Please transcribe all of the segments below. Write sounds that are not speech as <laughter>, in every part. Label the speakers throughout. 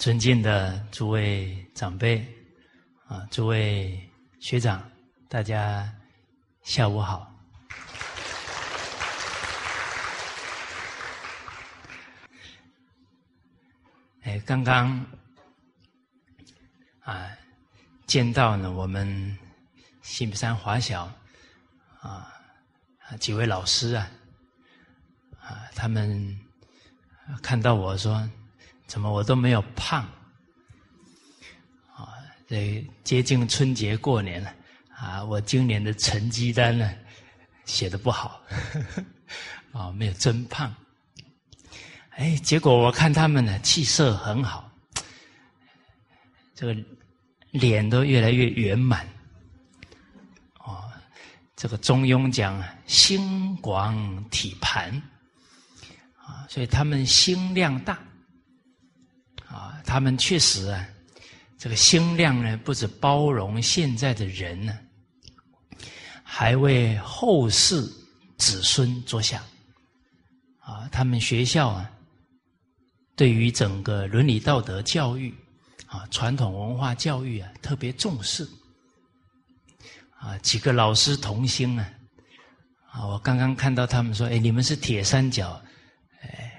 Speaker 1: 尊敬的诸位长辈，啊，诸位学长，大家下午好。哎，刚刚啊，见到呢，我们新山华小啊几位老师啊，啊，他们看到我说。怎么我都没有胖啊？这接近春节过年了啊！我今年的成绩单呢写的不好 <laughs> 啊，没有增胖。哎，结果我看他们呢气色很好，这个脸都越来越圆满。哦，这个中庸讲啊，心广体盘啊，所以他们心量大。他们确实啊，这个心量呢，不止包容现在的人呢，还为后世子孙着想。啊，他们学校啊，对于整个伦理道德教育啊，传统文化教育啊，特别重视。啊，几个老师同心啊，啊，我刚刚看到他们说，哎，你们是铁三角，哎，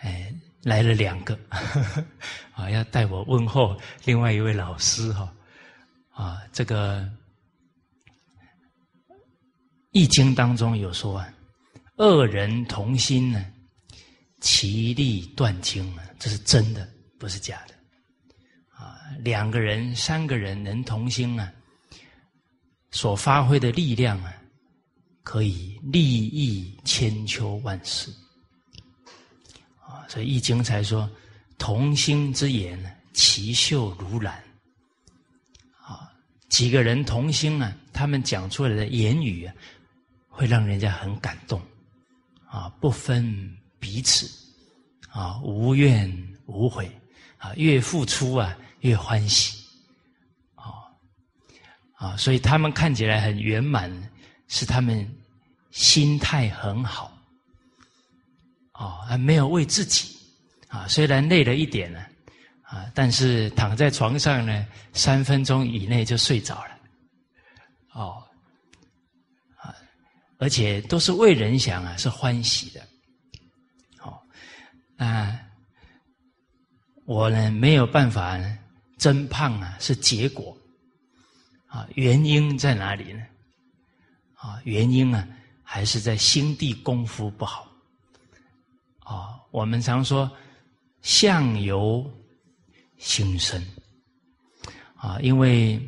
Speaker 1: 哎。来了两个，<laughs> 啊，要代我问候另外一位老师哈，啊，这个《易经》当中有说啊，二人同心呢，其利断金啊，这是真的，不是假的，啊，两个人、三个人能同心啊，所发挥的力量啊，可以利益千秋万世。啊所以《易经》才说：“同心之言，其秀如兰。”啊，几个人同心啊，他们讲出来的言语啊，会让人家很感动。啊，不分彼此，啊，无怨无悔，啊，越付出啊越欢喜。啊，啊，所以他们看起来很圆满，是他们心态很好。哦，还没有为自己啊，虽然累了一点呢，啊，但是躺在床上呢，三分钟以内就睡着了，哦，啊，而且都是为人想啊，是欢喜的，哦，那我呢没有办法呢增胖啊，是结果，啊，原因在哪里呢？啊，原因啊，还是在心地功夫不好。啊，我们常说相由心生啊，因为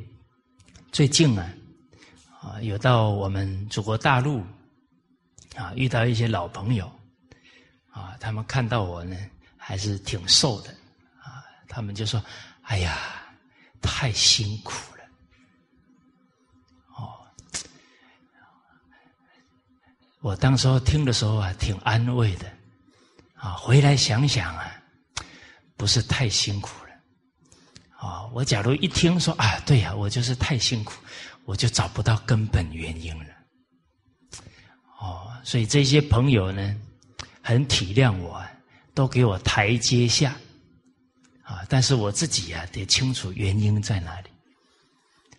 Speaker 1: 最近啊啊有到我们祖国大陆啊遇到一些老朋友啊，他们看到我呢还是挺瘦的啊，他们就说：“哎呀，太辛苦了。”哦，我当时候听的时候啊，挺安慰的。啊，回来想想啊，不是太辛苦了。啊，我假如一听说啊，对呀，我就是太辛苦，我就找不到根本原因了。哦，所以这些朋友呢，很体谅我，都给我台阶下。啊，但是我自己呀，得清楚原因在哪里。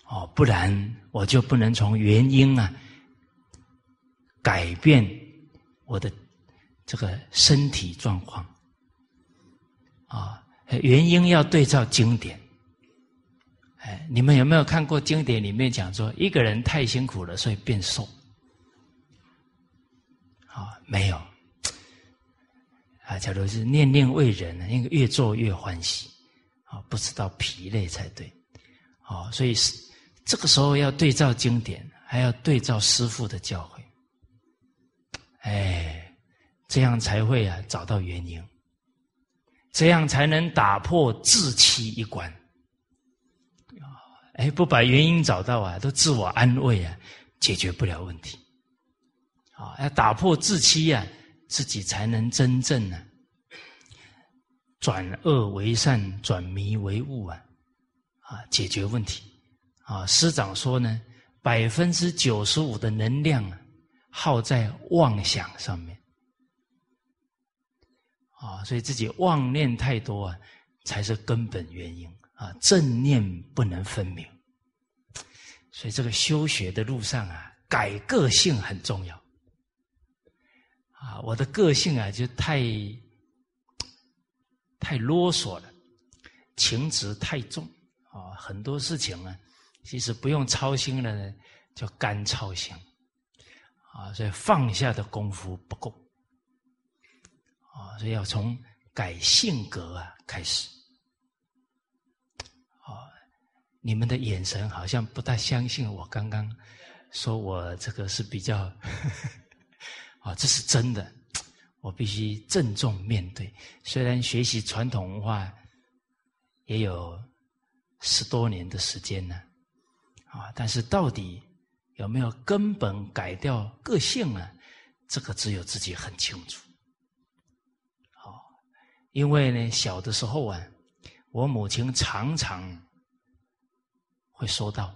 Speaker 1: 哦，不然我就不能从原因啊，改变我的。这个身体状况啊，原因要对照经典。哎，你们有没有看过经典里面讲说，一个人太辛苦了，所以变瘦？啊，没有。啊，假如是念念为人呢，应该越做越欢喜，啊，不知道疲累才对。啊，所以是这个时候要对照经典，还要对照师父的教诲。哎。这样才会啊找到原因，这样才能打破自欺一关。啊，哎，不把原因找到啊，都自我安慰啊，解决不了问题。啊，要打破自欺啊，自己才能真正呢转恶为善，转迷为悟啊，啊，解决问题。啊，师长说呢，百分之九十五的能量啊，耗在妄想上面。啊，所以自己妄念太多啊，才是根本原因啊！正念不能分明，所以这个修学的路上啊，改个性很重要啊！我的个性啊，就太太啰嗦了，情执太重啊，很多事情啊，其实不用操心了呢，就干操心啊，所以放下的功夫不够啊，所以要从改性格啊开始。啊你们的眼神好像不大相信我刚刚说我这个是比较 <laughs> 啊，这是真的，我必须郑重面对。虽然学习传统文化也有十多年的时间呢，啊，但是到底有没有根本改掉个性呢？这个只有自己很清楚。因为呢，小的时候啊，我母亲常常。会说到，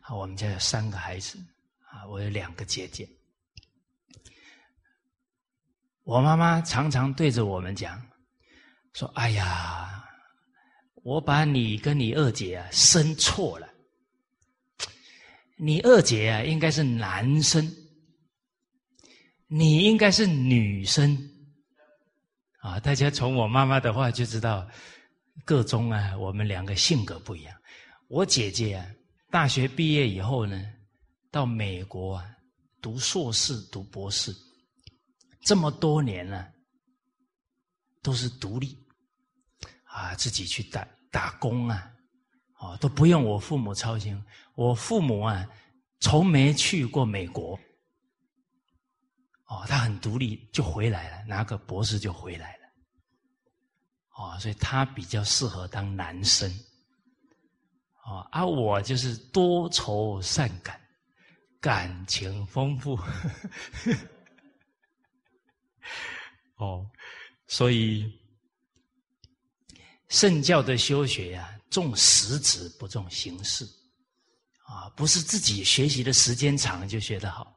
Speaker 1: 啊，我们家有三个孩子，啊，我有两个姐姐。我妈妈常常对着我们讲，说：“哎呀，我把你跟你二姐啊生错了，你二姐啊应该是男生，你应该是女生。”啊，大家从我妈妈的话就知道，个中啊，我们两个性格不一样。我姐姐啊，大学毕业以后呢，到美国啊读硕士、读博士，这么多年了，都是独立啊，自己去打打工啊，哦，都不用我父母操心。我父母啊，从没去过美国，哦，他很独立就回来了，拿个博士就回来，哦，所以他比较适合当男生。啊，而我就是多愁善感，感情丰富。哦，所以圣教的修学呀，重实质不重形式。啊，不是自己学习的时间长就学得好，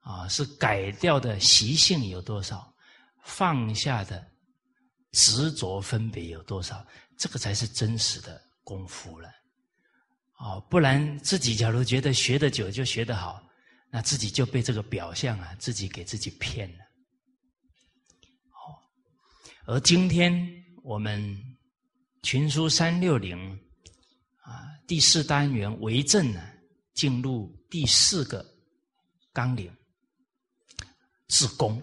Speaker 1: 啊，是改掉的习性有多少，放下的执着分别有多少，这个才是真实的功夫了。哦，不然自己假如觉得学的久就学得好，那自己就被这个表象啊，自己给自己骗了。哦，而今天我们群书三六零啊第四单元为正呢，进入第四个纲领，自宫。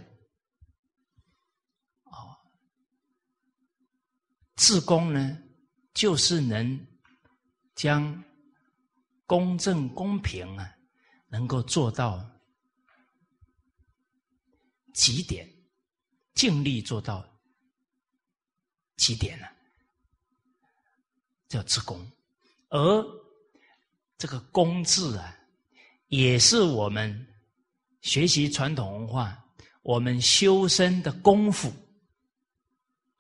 Speaker 1: 哦，自宫呢，就是能将。公正公平啊，能够做到极点，尽力做到极点了，叫自公。而这个“公”字啊，也是我们学习传统文化、我们修身的功夫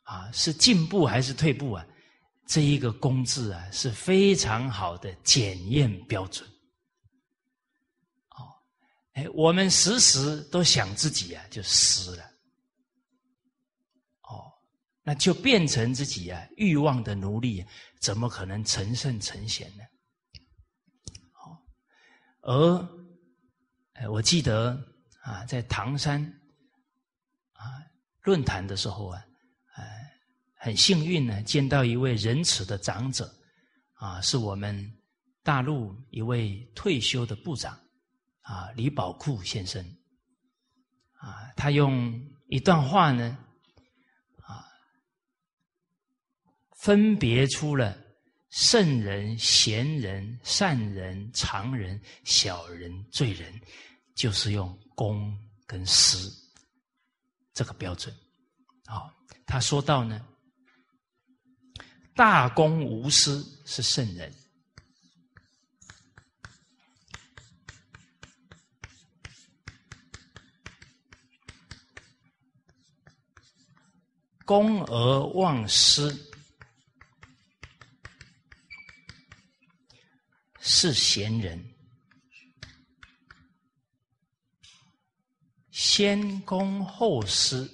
Speaker 1: 啊，是进步还是退步啊？这一个“公”字啊，是非常好的检验标准。哦，哎，我们时时都想自己啊，就失了。哦，那就变成自己啊欲望的奴隶，怎么可能成圣成贤呢？哦，而哎，我记得啊，在唐山啊论坛的时候啊，很幸运呢，见到一位仁慈的长者，啊，是我们大陆一位退休的部长，啊，李宝库先生，啊，他用一段话呢，啊，分别出了圣人、贤人、善人、常人、小人、罪人，就是用公跟私这个标准，啊，他说到呢。大公无私是圣人，公而忘私是贤人，先公后私。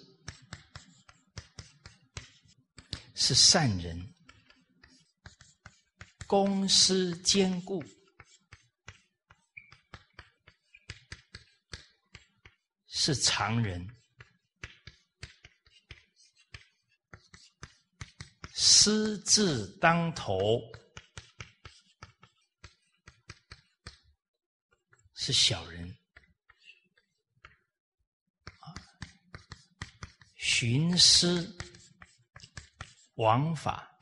Speaker 1: 是善人，公私兼顾。是常人，私字当头。是小人。徇私。枉法。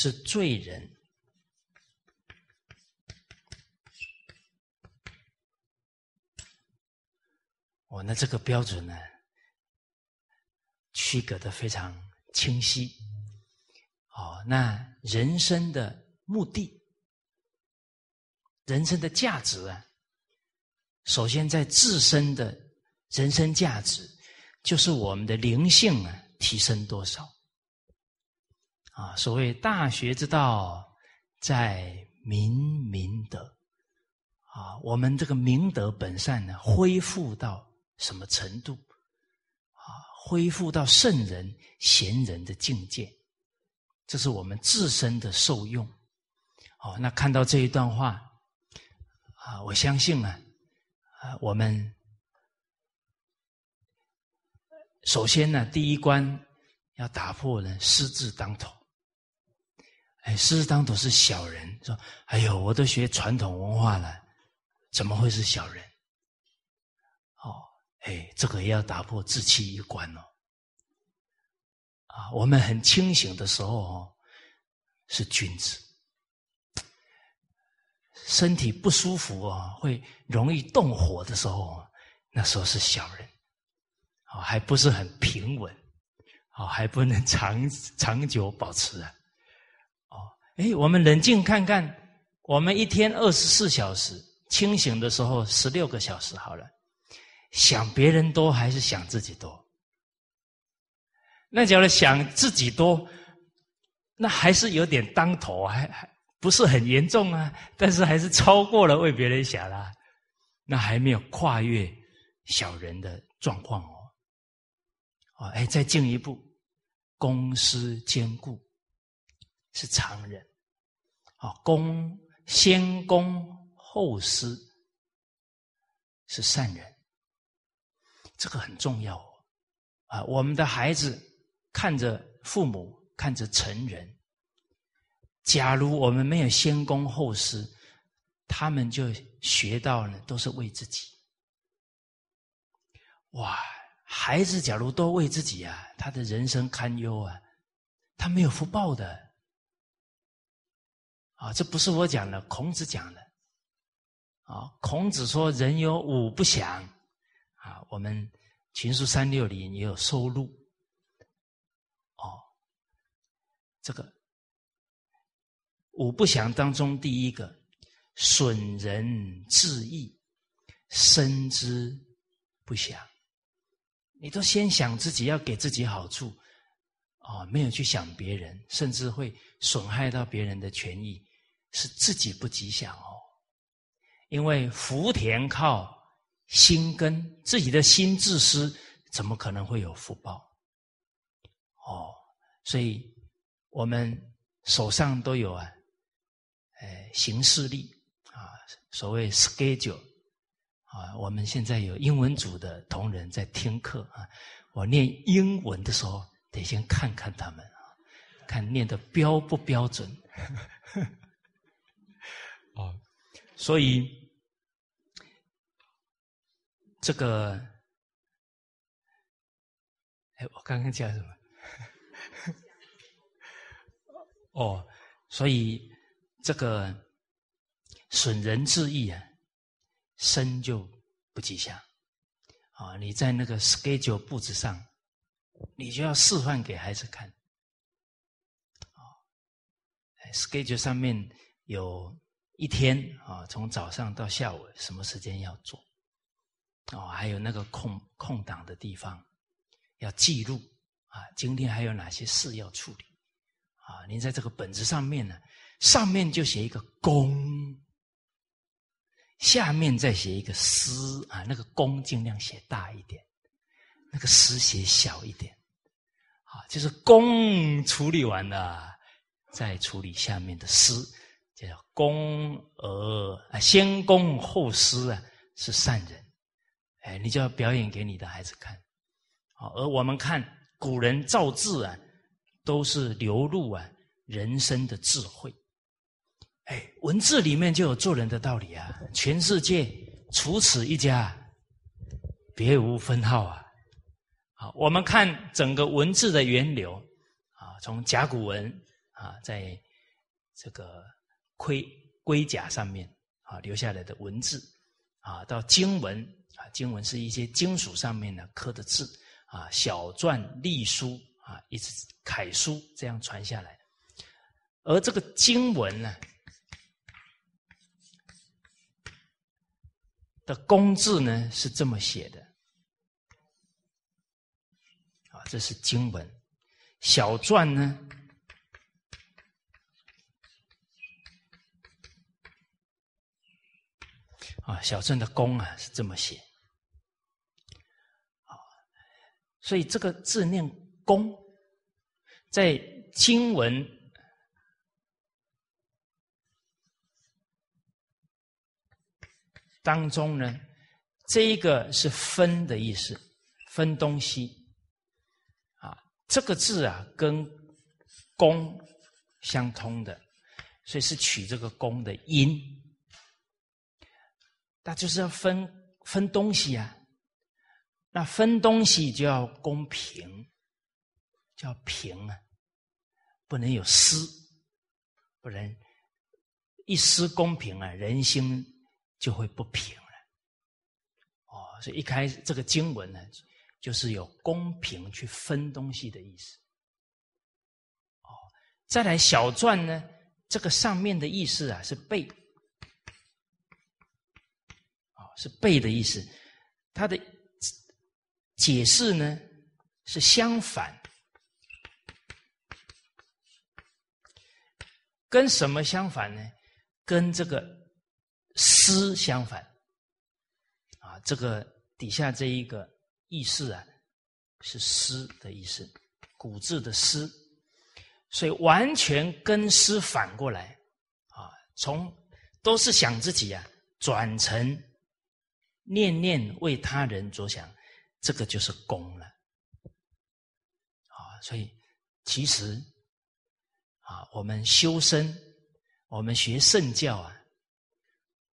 Speaker 1: 是罪人。哦，那这个标准呢，区隔的非常清晰。哦，那人生的目的，人生的价值啊。首先，在自身的人生价值，就是我们的灵性啊提升多少啊？所谓大学之道，在明明德啊。我们这个明德本善呢，恢复到什么程度啊？恢复到圣人贤人的境界，这是我们自身的受用。哦，那看到这一段话啊，我相信啊。啊，我们首先呢，第一关要打破呢，狮子当头。哎，狮子当都是小人，说：“哎呦，我都学传统文化了，怎么会是小人？”哦，哎，这个也要打破自欺一关哦。啊，我们很清醒的时候哦，是君子。身体不舒服啊，会容易动火的时候，那时候是小人，哦，还不是很平稳，哦，还不能长长久保持啊，哎，我们冷静看看，我们一天二十四小时，清醒的时候十六个小时好了，想别人多还是想自己多？那假如想自己多，那还是有点当头，还还。不是很严重啊，但是还是超过了为别人想啦，那还没有跨越小人的状况哦。哦，哎，再进一步，公私兼顾是常人，啊，公先公后私是善人，这个很重要。啊，我们的孩子看着父母，看着成人。假如我们没有先公后私，他们就学到了都是为自己。哇，孩子假如都为自己啊，他的人生堪忧啊，他没有福报的。啊，这不是我讲的，孔子讲的。啊，孔子说人有五不祥，啊，我们群书三六里也有收录。哦，这个。五不祥当中，第一个损人自益，生之不祥。你都先想自己要给自己好处，哦，没有去想别人，甚至会损害到别人的权益，是自己不吉祥哦。因为福田靠心根，自己的心自私，怎么可能会有福报？哦，所以我们手上都有啊。呃，行事历啊，所谓 schedule 啊，我们现在有英文组的同仁在听课啊。我念英文的时候，得先看看他们啊，看念的标不标准。<laughs> 哦，所以这个，哎，我刚刚讲什么？<laughs> 哦，所以。这个损人之意啊，生就不吉祥啊！你在那个 schedule 布置上，你就要示范给孩子看啊。schedule 上面有一天啊，从早上到下午什么时间要做哦，还有那个空空档的地方要记录啊，今天还有哪些事要处理啊？您在这个本子上面呢？上面就写一个“公”，下面再写一个私啊，那个公尽量写大一点，那个私写小一点，啊，就是公处理完了，再处理下面的私叫公而，先公后私啊，是善人，哎，你就要表演给你的孩子看，好，而我们看古人造字啊，都是流露啊人生的智慧。哎，文字里面就有做人的道理啊！全世界除此一家，别无分号啊！好，我们看整个文字的源流啊，从甲骨文啊，在这个盔龟甲上面啊留下来的文字啊，到经文啊，经文是一些金属上面呢刻的字啊，小篆、隶书啊，一直楷书这样传下来，而这个经文呢？的工字呢是这么写的，啊，这是经文；小篆呢，啊，小镇的公啊是这么写，啊，所以这个字念公，在经文。当中呢，这一个是分的意思，分东西啊。这个字啊，跟公相通的，所以是取这个公的音。那就是要分分东西啊。那分东西就要公平，叫平啊，不能有私，不然一私公平啊，人心。就会不平了，哦，所以一开始这个经文呢，就是有公平去分东西的意思，哦，再来小篆呢，这个上面的意思啊是背，啊是背的意思，它的解释呢是相反，跟什么相反呢？跟这个。思相反，啊，这个底下这一个意思啊，是思的意思，古字的思，所以完全跟思反过来，啊，从都是想自己啊，转成念念为他人着想，这个就是功了，啊，所以其实啊，我们修身，我们学圣教啊。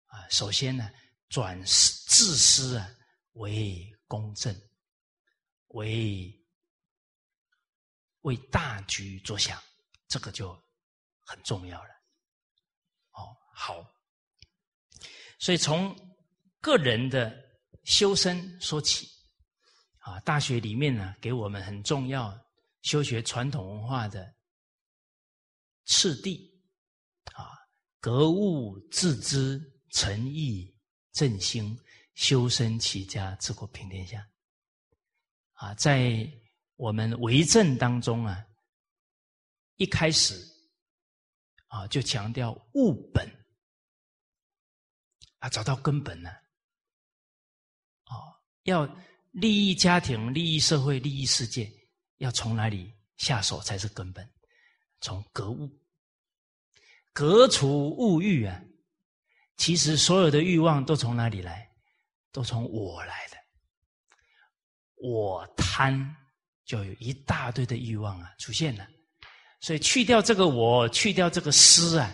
Speaker 1: 啊，首先呢，转自私啊为公正，为为大局着想，这个就很重要了。哦，好，所以从个人的修身说起，啊，大学里面呢，给我们很重要修学传统文化的次第，啊，格物致知。诚意正心，修身齐家，治国平天下。啊，在我们为政当中啊，一开始啊就强调务本啊，找到根本呢。要利益家庭、利益社会、利益世界，要从哪里下手才是根本？从格物，革除物欲啊。其实所有的欲望都从哪里来？都从我来的。我贪，就有一大堆的欲望啊出现了。所以去掉这个我，去掉这个私啊，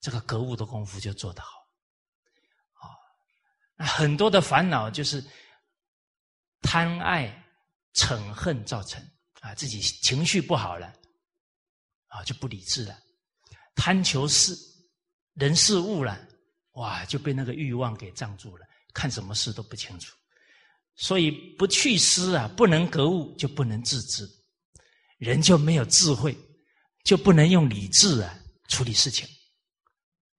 Speaker 1: 这个格物的功夫就做得好。啊，那很多的烦恼就是贪爱嗔恨造成啊，自己情绪不好了，啊就不理智了，贪求事人事物了。哇，就被那个欲望给障住了，看什么事都不清楚。所以不去思啊，不能格物，就不能自知，人就没有智慧，就不能用理智啊处理事情，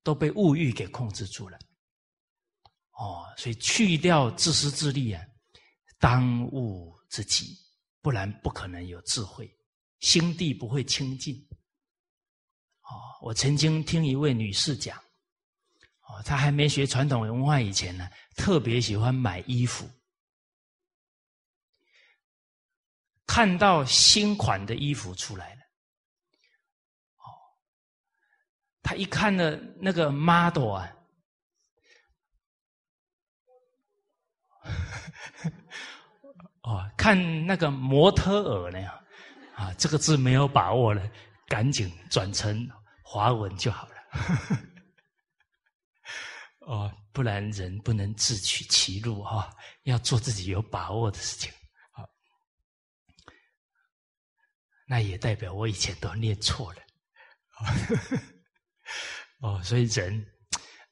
Speaker 1: 都被物欲给控制住了。哦，所以去掉自私自利啊，当务之急，不然不可能有智慧，心地不会清净。哦，我曾经听一位女士讲。哦，她还没学传统文化以前呢，特别喜欢买衣服。看到新款的衣服出来了，哦，她一看呢，那个 model 啊，<laughs> 哦，看那个模特儿呢，啊，这个字没有把握了，赶紧转成华文就好了。<laughs> 哦，不然人不能自取其辱哈，要做自己有把握的事情。好，那也代表我以前都念错了。<laughs> 哦，所以人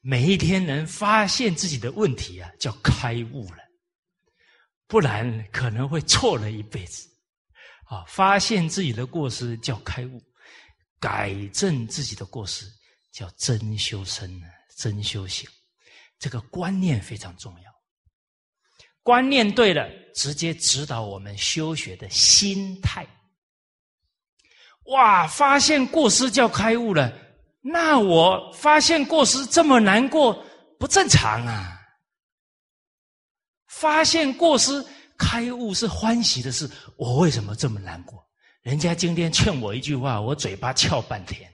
Speaker 1: 每一天能发现自己的问题啊，叫开悟了。不然可能会错了一辈子。啊，发现自己的过失叫开悟，改正自己的过失叫真修身，真修行。这个观念非常重要，观念对了，直接指导我们修学的心态。哇，发现过失叫开悟了，那我发现过失这么难过，不正常啊！发现过失开悟是欢喜的事，我为什么这么难过？人家今天劝我一句话，我嘴巴翘半天，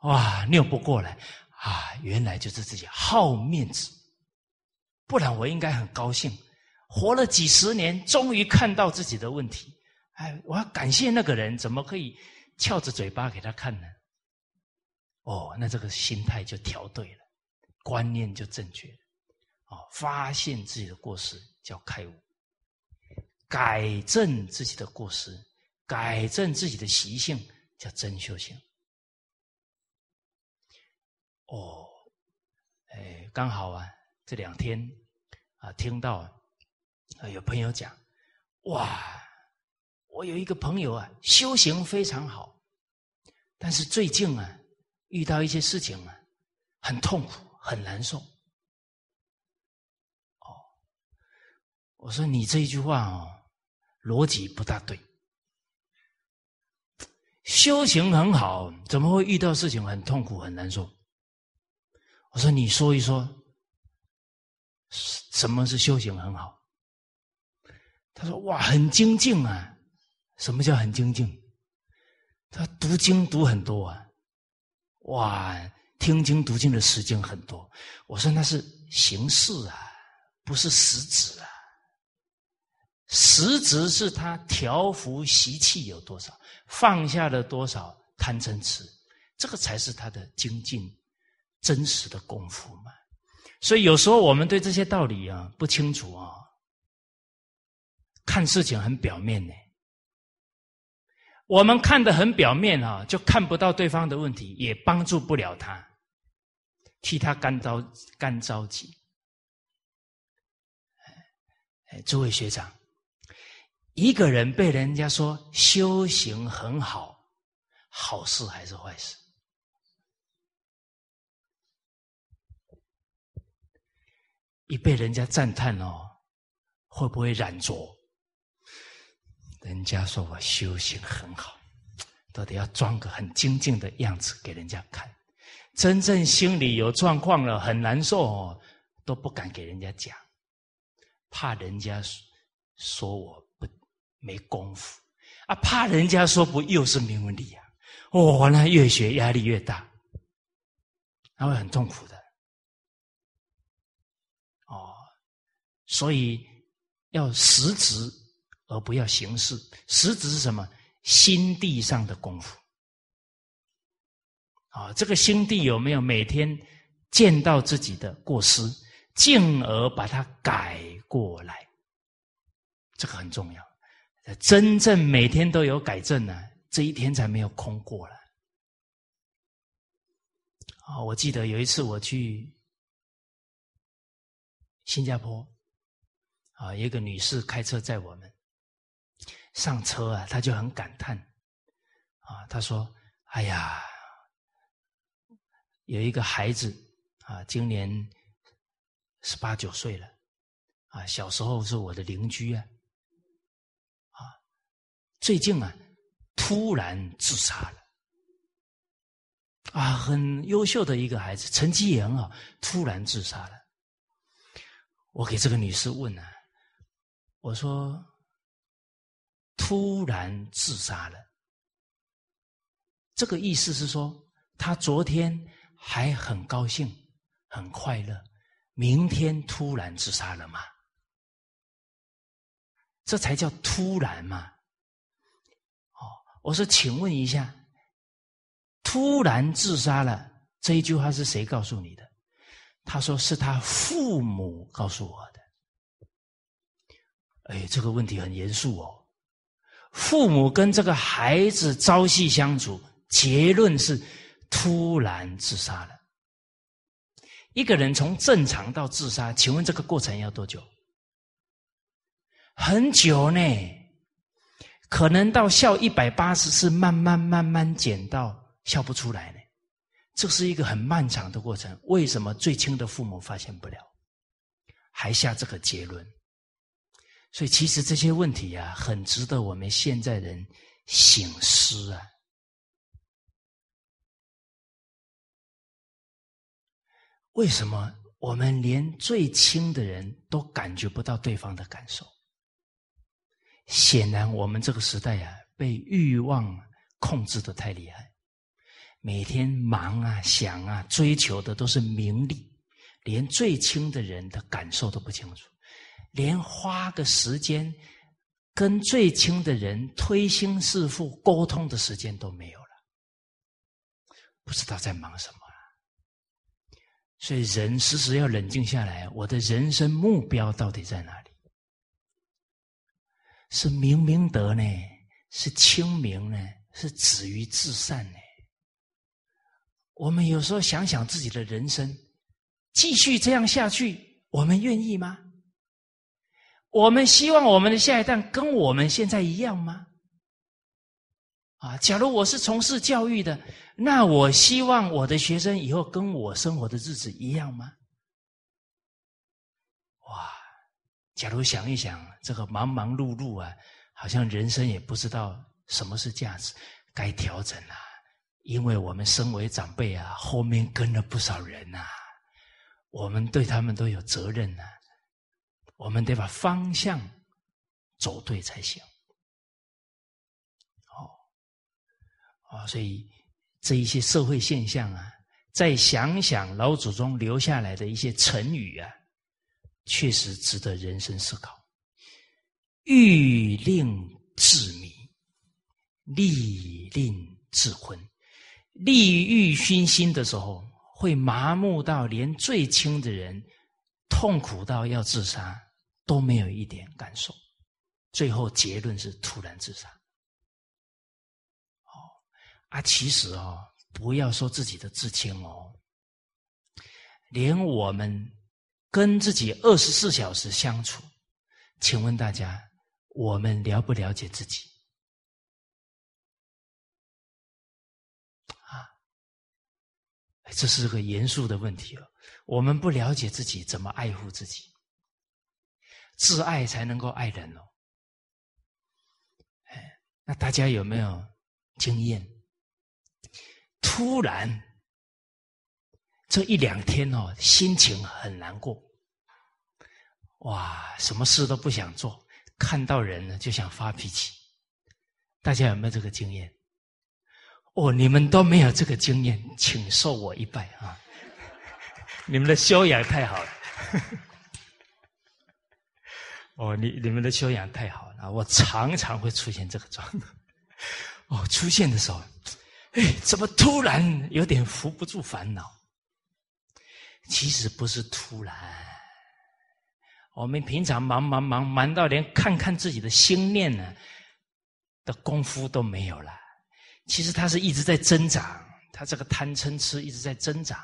Speaker 1: 哇，拗不过来。啊，原来就是自己好面子，不然我应该很高兴。活了几十年，终于看到自己的问题。哎，我要感谢那个人，怎么可以翘着嘴巴给他看呢？哦，那这个心态就调对了，观念就正确。哦，发现自己的过失叫开悟，改正自己的过失，改正自己的习性叫真修行。哦，哎，刚好啊，这两天啊，听到啊，有朋友讲，哇，我有一个朋友啊，修行非常好，但是最近啊，遇到一些事情啊，很痛苦，很难受。我说你这一句话哦，逻辑不大对，修行很好，怎么会遇到事情很痛苦、很难受？我说：“你说一说，什么是修行很好？”他说：“哇，很精进啊！什么叫很精进？他读经读很多啊，哇，听经读经的时间很多。”我说：“那是形式啊，不是实质啊。实质是他调伏习气有多少，放下了多少贪嗔痴，这个才是他的精进。”真实的功夫嘛，所以有时候我们对这些道理啊不清楚啊，看事情很表面呢。我们看的很表面啊，就看不到对方的问题，也帮助不了他，替他干着干着急。哎，诸位学长，一个人被人家说修行很好，好事还是坏事？一被人家赞叹哦，会不会染着？人家说我修行很好，都得要装个很精进的样子给人家看。真正心里有状况了，很难受哦，都不敢给人家讲，怕人家说我没功夫啊，怕人家说不又是名文理啊。哦，那越学压力越大，他会很痛苦的。哦所以要实质，而不要形式。实质是什么？心地上的功夫。啊，这个心地有没有每天见到自己的过失，进而把它改过来？这个很重要。真正每天都有改正呢，这一天才没有空过了。啊，我记得有一次我去新加坡。啊，一个女士开车载我们上车啊，她就很感叹啊，她说：“哎呀，有一个孩子啊，今年十八九岁了啊，小时候是我的邻居啊，啊，最近啊突然自杀了啊，很优秀的一个孩子，成绩也很好，突然自杀了。我给这个女士问啊，我说：“突然自杀了，这个意思是说，他昨天还很高兴、很快乐，明天突然自杀了吗？这才叫突然嘛！”我说，请问一下。突然自杀了，这一句话是谁告诉你的？他说是他父母告诉我的。哎，这个问题很严肃哦。父母跟这个孩子朝夕相处，结论是突然自杀了。一个人从正常到自杀，请问这个过程要多久？很久呢，可能到笑一百八十次，慢慢慢慢减到。笑不出来呢，这是一个很漫长的过程。为什么最亲的父母发现不了，还下这个结论？所以其实这些问题啊，很值得我们现在人醒思啊。为什么我们连最亲的人都感觉不到对方的感受？显然，我们这个时代啊，被欲望控制的太厉害。每天忙啊想啊追求的都是名利，连最亲的人的感受都不清楚，连花个时间跟最亲的人推心置腹沟通的时间都没有了，不知道在忙什么了。所以人时时要冷静下来，我的人生目标到底在哪里？是明明德呢？是清明呢？是止于至善呢？我们有时候想想自己的人生，继续这样下去，我们愿意吗？我们希望我们的下一代跟我们现在一样吗？啊，假如我是从事教育的，那我希望我的学生以后跟我生活的日子一样吗？哇，假如想一想，这个忙忙碌碌啊，好像人生也不知道什么是价值，该调整了。因为我们身为长辈啊，后面跟了不少人呐，我们对他们都有责任呐，我们得把方向走对才行。哦，啊，所以这一些社会现象啊，再想想老祖宗留下来的一些成语啊，确实值得人生思考。欲令自迷，利令自昏。利欲熏心的时候，会麻木到连最亲的人痛苦到要自杀都没有一点感受，最后结论是突然自杀。哦，啊，其实哦，不要说自己的至亲哦，连我们跟自己二十四小时相处，请问大家，我们了不了解自己？啊这是个严肃的问题哦。我们不了解自己，怎么爱护自己？自爱才能够爱人哦。哎，那大家有没有经验？突然这一两天哦，心情很难过，哇，什么事都不想做，看到人呢就想发脾气。大家有没有这个经验？哦，你们都没有这个经验，请受我一拜啊！<laughs> 你们的修养太好了。<laughs> 哦，你你们的修养太好了，我常常会出现这个状况。<laughs> 哦，出现的时候，哎，怎么突然有点扶不住烦恼？其实不是突然，我们平常忙忙忙忙到连看看自己的心念呢的功夫都没有了。其实他是一直在增长，他这个贪嗔痴一直在增长。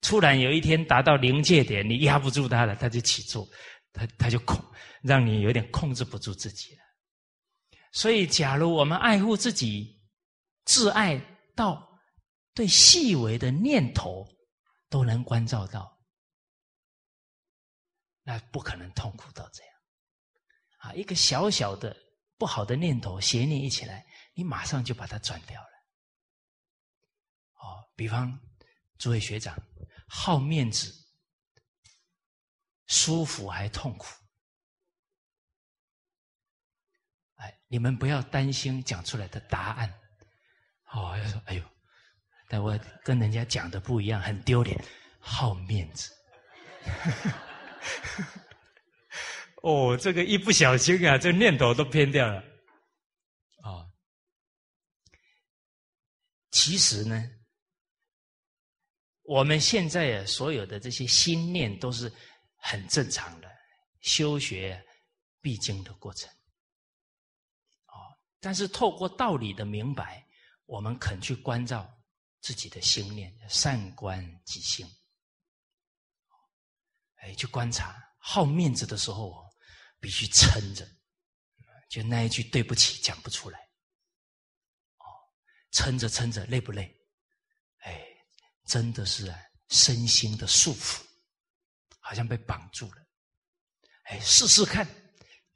Speaker 1: 突然有一天达到临界点，你压不住他了，他就起作，他他就控，让你有点控制不住自己了。所以，假如我们爱护自己，自爱到对细微的念头都能关照到，那不可能痛苦到这样。啊，一个小小的不好的念头、邪念一起来。你马上就把它转掉了，哦，比方诸位学长，好面子，舒服还痛苦。哎，你们不要担心讲出来的答案。哦，要说，哎呦，但我跟人家讲的不一样，很丢脸，好面子。<laughs> 哦，这个一不小心啊，这念头都偏掉了。啊，其实呢，我们现在所有的这些心念都是很正常的，修学必经的过程。哦，但是透过道理的明白，我们肯去关照自己的心念，善观己心。哎，去观察，好面子的时候。必须撑着，就那一句对不起讲不出来，哦，撑着撑着累不累？哎，真的是啊，身心的束缚，好像被绑住了。哎，试试看，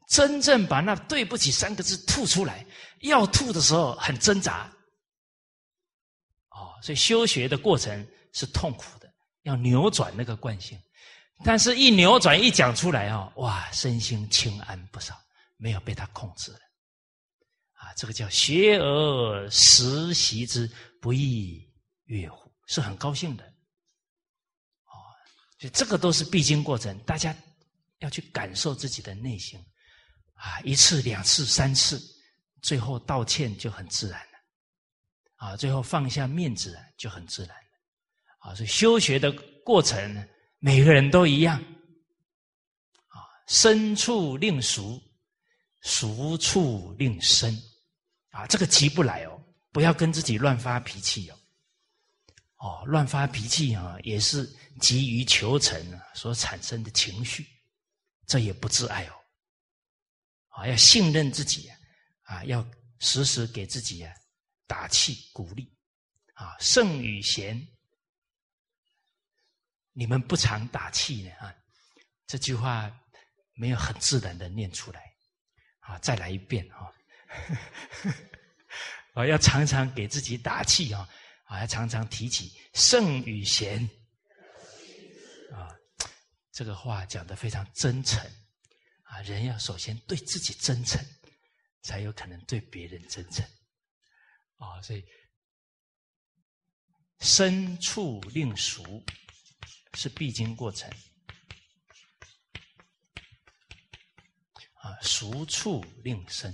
Speaker 1: 真正把那对不起三个字吐出来，要吐的时候很挣扎。所以修学的过程是痛苦的，要扭转那个惯性。但是，一扭转一讲出来啊，哇，身心轻安不少，没有被他控制了。啊，这个叫学而时习之，不亦乐乎？是很高兴的。哦，所以这个都是必经过程，大家要去感受自己的内心。啊，一次、两次、三次，最后道歉就很自然。啊，最后放下面子就很自然了。啊，所以修学的过程？每个人都一样，啊，生处令熟，熟处令生，啊，这个急不来哦，不要跟自己乱发脾气哦，哦，乱发脾气啊，也是急于求成啊所产生的情绪，这也不自爱哦，啊，要信任自己啊，要时时给自己啊打气鼓励，啊，圣与贤。你们不常打气呢啊！这句话没有很自然的念出来啊！再来一遍啊！啊，要常常给自己打气啊！啊，要常常提起圣与贤啊！这个话讲的非常真诚啊！人要首先对自己真诚，才有可能对别人真诚啊！所以身处令熟。是必经过程啊，熟处令生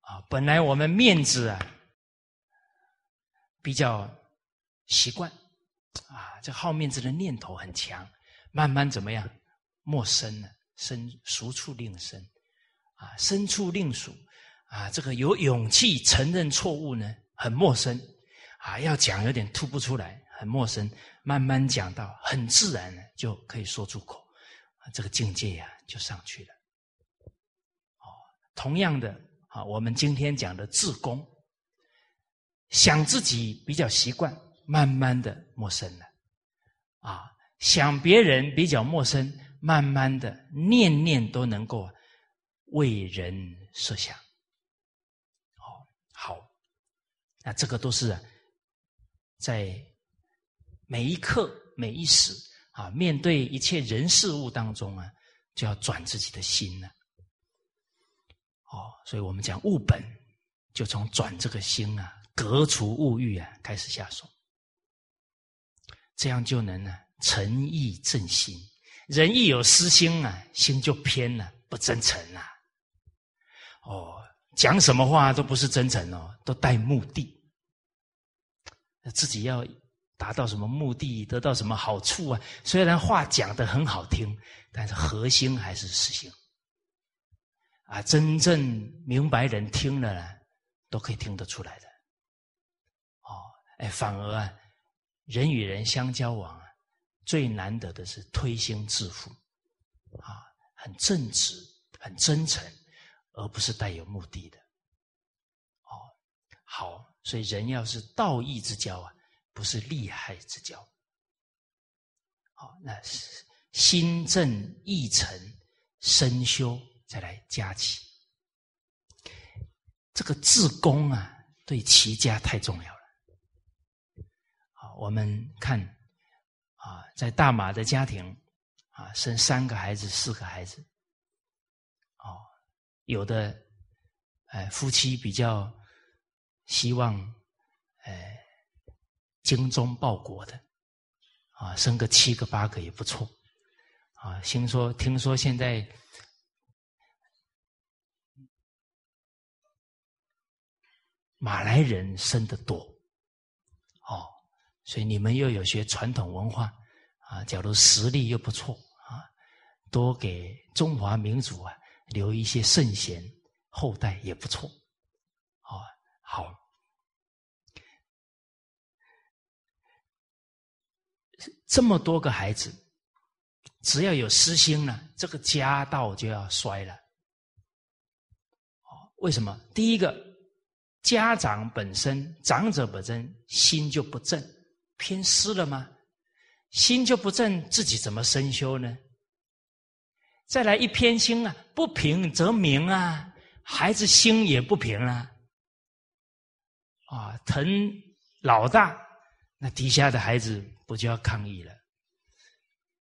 Speaker 1: 啊。本来我们面子啊比较习惯啊，这好面子的念头很强，慢慢怎么样？陌生了，生熟处令生啊，生处令熟啊。这个有勇气承认错误呢？很陌生，啊，要讲有点吐不出来，很陌生。慢慢讲到很自然，就可以说出口，啊，这个境界呀就上去了。哦，同样的，啊，我们今天讲的自宫，想自己比较习惯，慢慢的陌生了，啊，想别人比较陌生，慢慢的念念都能够为人设想。那这个都是在每一刻每一时啊，面对一切人事物当中啊，就要转自己的心了。哦，所以我们讲物本，就从转这个心啊，革除物欲啊，开始下手，这样就能呢，诚意正心。人一有私心啊，心就偏了，不真诚了。哦。讲什么话都不是真诚哦，都带目的。自己要达到什么目的，得到什么好处啊？虽然话讲的很好听，但是核心还是私心。啊，真正明白人听了，都可以听得出来的。哦，哎，反而啊，人与人相交往，最难得的是推心置腹，啊，很正直，很真诚。而不是带有目的的，哦，好，所以人要是道义之交啊，不是利害之交，好，那是心正意诚，身修再来加起，这个自宫啊，对齐家太重要了。好，我们看啊，在大马的家庭啊，生三个孩子、四个孩子，哦，有的哎夫妻比较希望哎精忠报国的啊，生个七个八个也不错啊。听说听说现在。马来人生的多，所以你们又有学传统文化啊，假如实力又不错啊，多给中华民族啊留一些圣贤后代也不错，啊，好，这么多个孩子，只要有私心呢，这个家道就要衰了，为什么？第一个。家长本身，长者本身心就不正，偏私了吗？心就不正，自己怎么身修呢？再来一偏心啊，不平则鸣啊，孩子心也不平啊。啊，疼老大，那底下的孩子不就要抗议了？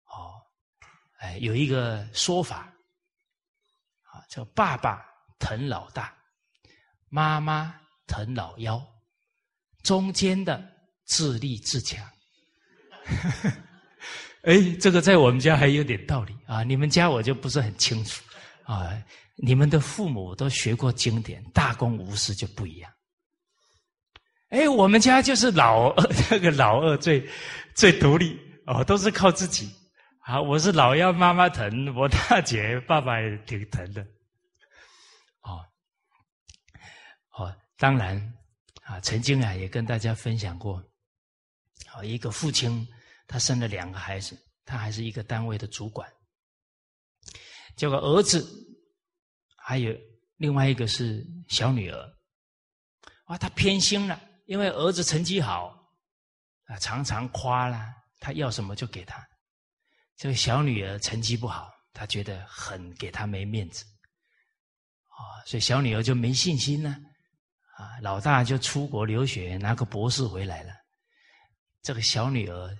Speaker 1: 哦，哎，有一个说法，啊，叫爸爸疼老大，妈妈。疼老幺，中间的自立自强。<laughs> 哎，这个在我们家还有点道理啊！你们家我就不是很清楚啊。你们的父母都学过经典，大公无私就不一样。哎，我们家就是老二，<laughs> 那个老二最最独立哦，都是靠自己。好，我是老幺，妈妈疼；我大姐爸爸也挺疼的。哦，哦。当然，啊，曾经啊也跟大家分享过，啊，一个父亲他生了两个孩子，他还是一个单位的主管，这个儿子还有另外一个是小女儿，啊，他偏心了，因为儿子成绩好，啊，常常夸啦，他要什么就给他，这个小女儿成绩不好，他觉得很给他没面子，啊，所以小女儿就没信心呢。啊，老大就出国留学，拿个博士回来了。这个小女儿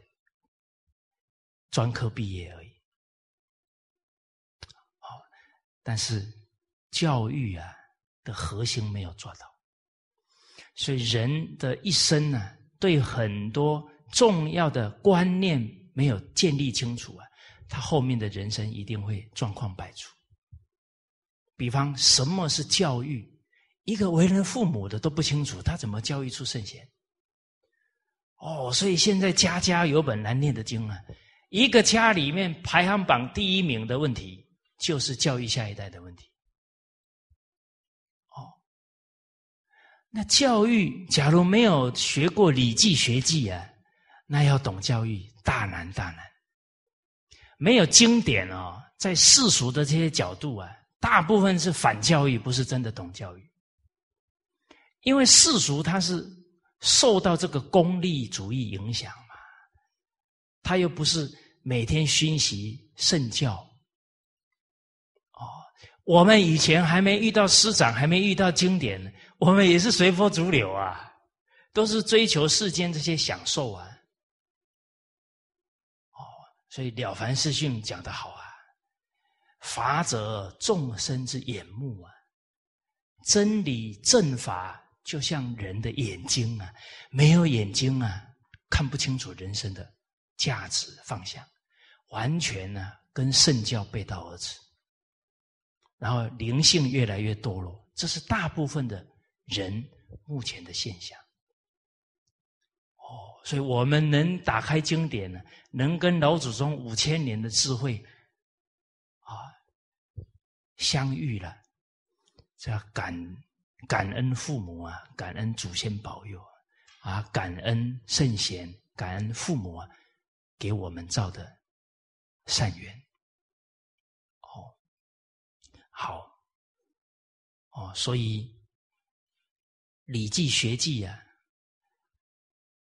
Speaker 1: 专科毕业而已。好，但是教育啊的核心没有做到，所以人的一生呢，对很多重要的观念没有建立清楚啊，他后面的人生一定会状况百出。比方，什么是教育？一个为人父母的都不清楚，他怎么教育出圣贤？哦，所以现在家家有本难念的经啊！一个家里面排行榜第一名的问题，就是教育下一代的问题。哦，那教育假如没有学过《礼记》《学记》啊，那要懂教育大难大难。没有经典哦，在世俗的这些角度啊，大部分是反教育，不是真的懂教育。因为世俗它是受到这个功利主义影响嘛，他又不是每天熏习圣教。哦，我们以前还没遇到师长，还没遇到经典，我们也是随波逐流啊，都是追求世间这些享受啊。哦，所以《了凡四训》讲的好啊，法者众生之眼目啊，真理正法。就像人的眼睛啊，没有眼睛啊，看不清楚人生的价值方向，完全呢跟圣教背道而驰，然后灵性越来越堕落，这是大部分的人目前的现象。哦，所以我们能打开经典呢，能跟老祖宗五千年的智慧啊相遇了，这感。感恩父母啊，感恩祖先保佑啊，感恩圣贤，感恩父母啊，给我们造的善缘。哦，好，哦，所以《礼记》《学记》啊，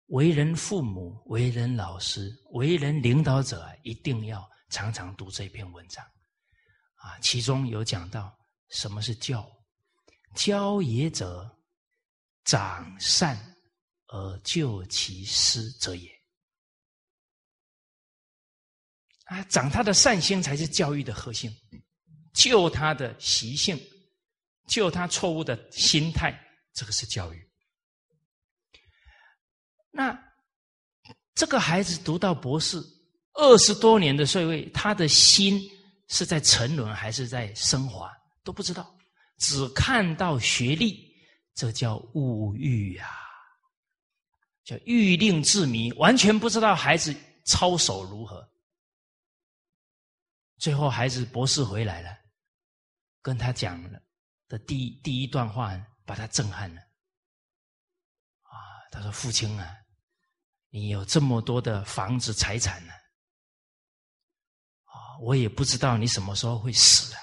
Speaker 1: 为人父母、为人老师、为人领导者，一定要常常读这篇文章啊。其中有讲到什么是教。教也者，长善而救其失者也。啊，长他的善心才是教育的核心，救他的习性，救他错误的心态，这个是教育。那这个孩子读到博士二十多年的岁月，他的心是在沉沦还是在升华都不知道，只看到学历，这叫物欲啊，叫欲令自迷，完全不知道孩子操守如何。最后，孩子博士回来了，跟他讲了的第第一段话，把他震撼了。啊，他说：“父亲啊。”你有这么多的房子财产呢，啊，我也不知道你什么时候会死啊。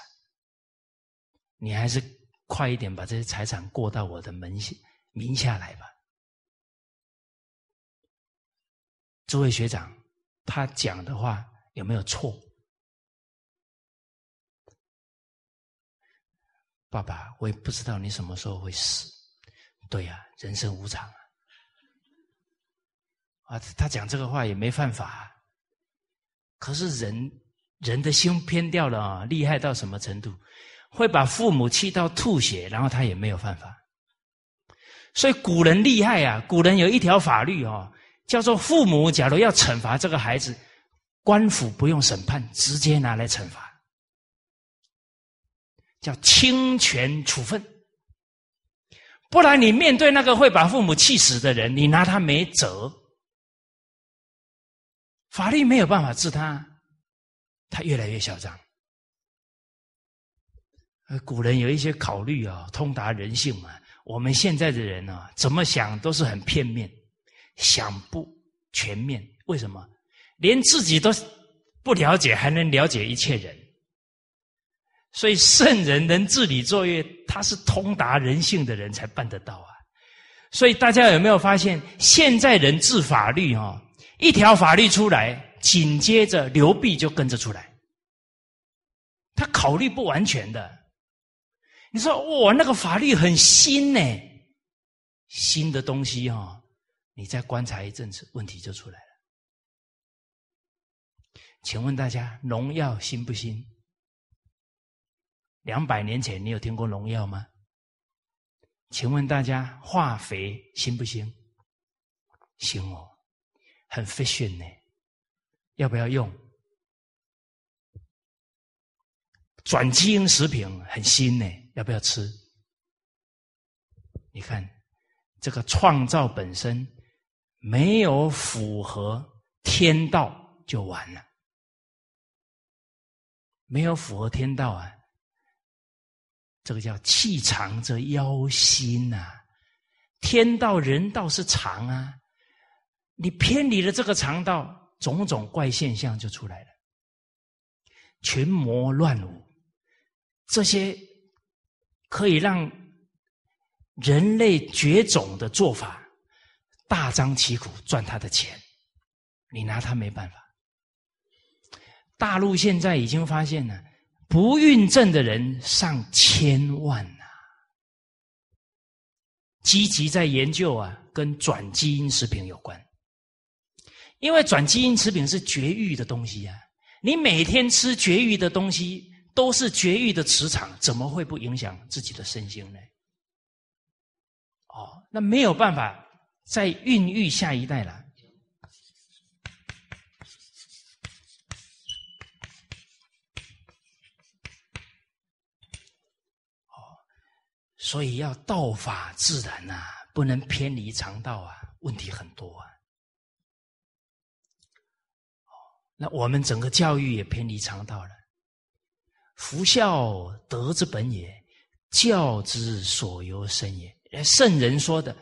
Speaker 1: 你还是快一点把这些财产过到我的门下名下来吧。诸位学长，他讲的话有没有错？爸爸，我也不知道你什么时候会死。对呀，人生无常。啊，他讲这个话也没犯法，可是人人的心偏掉了啊，厉害到什么程度？会把父母气到吐血，然后他也没有犯法。所以古人厉害啊，古人有一条法律哦，叫做父母假如要惩罚这个孩子，官府不用审判，直接拿来惩罚，叫侵权处分。不然你面对那个会把父母气死的人，你拿他没辙。法律没有办法治他，他越来越嚣张。古人有一些考虑啊，通达人性嘛。我们现在的人呢，怎么想都是很片面，想不全面。为什么？连自己都不了解，还能了解一切人？所以圣人能治理作业，他是通达人性的人才办得到啊。所以大家有没有发现，现在人治法律啊？一条法律出来，紧接着流弊就跟着出来。他考虑不完全的。你说我那个法律很新呢，新的东西哈，你再观察一阵子，问题就出来了。请问大家，农药新不新？两百年前你有听过农药吗？请问大家，化肥新不新？新哦。很 fashion 呢，要不要用？转基因食品很新呢，要不要吃？你看，这个创造本身没有符合天道就完了，没有符合天道啊，这个叫气长则妖心呐，天道人道是长啊。你偏离了这个肠道，种种怪现象就出来了，群魔乱舞，这些可以让人类绝种的做法，大张旗鼓赚他的钱，你拿他没办法。大陆现在已经发现了，不孕症的人上千万呐，积极在研究啊，跟转基因食品有关。因为转基因食品是绝育的东西呀，你每天吃绝育的东西，都是绝育的磁场，怎么会不影响自己的身心呢？哦，那没有办法再孕育下一代了。哦，所以要道法自然呐，不能偏离常道啊，问题很多啊。那我们整个教育也偏离常道了。夫孝，德之本也；教之所由生也。圣人说的，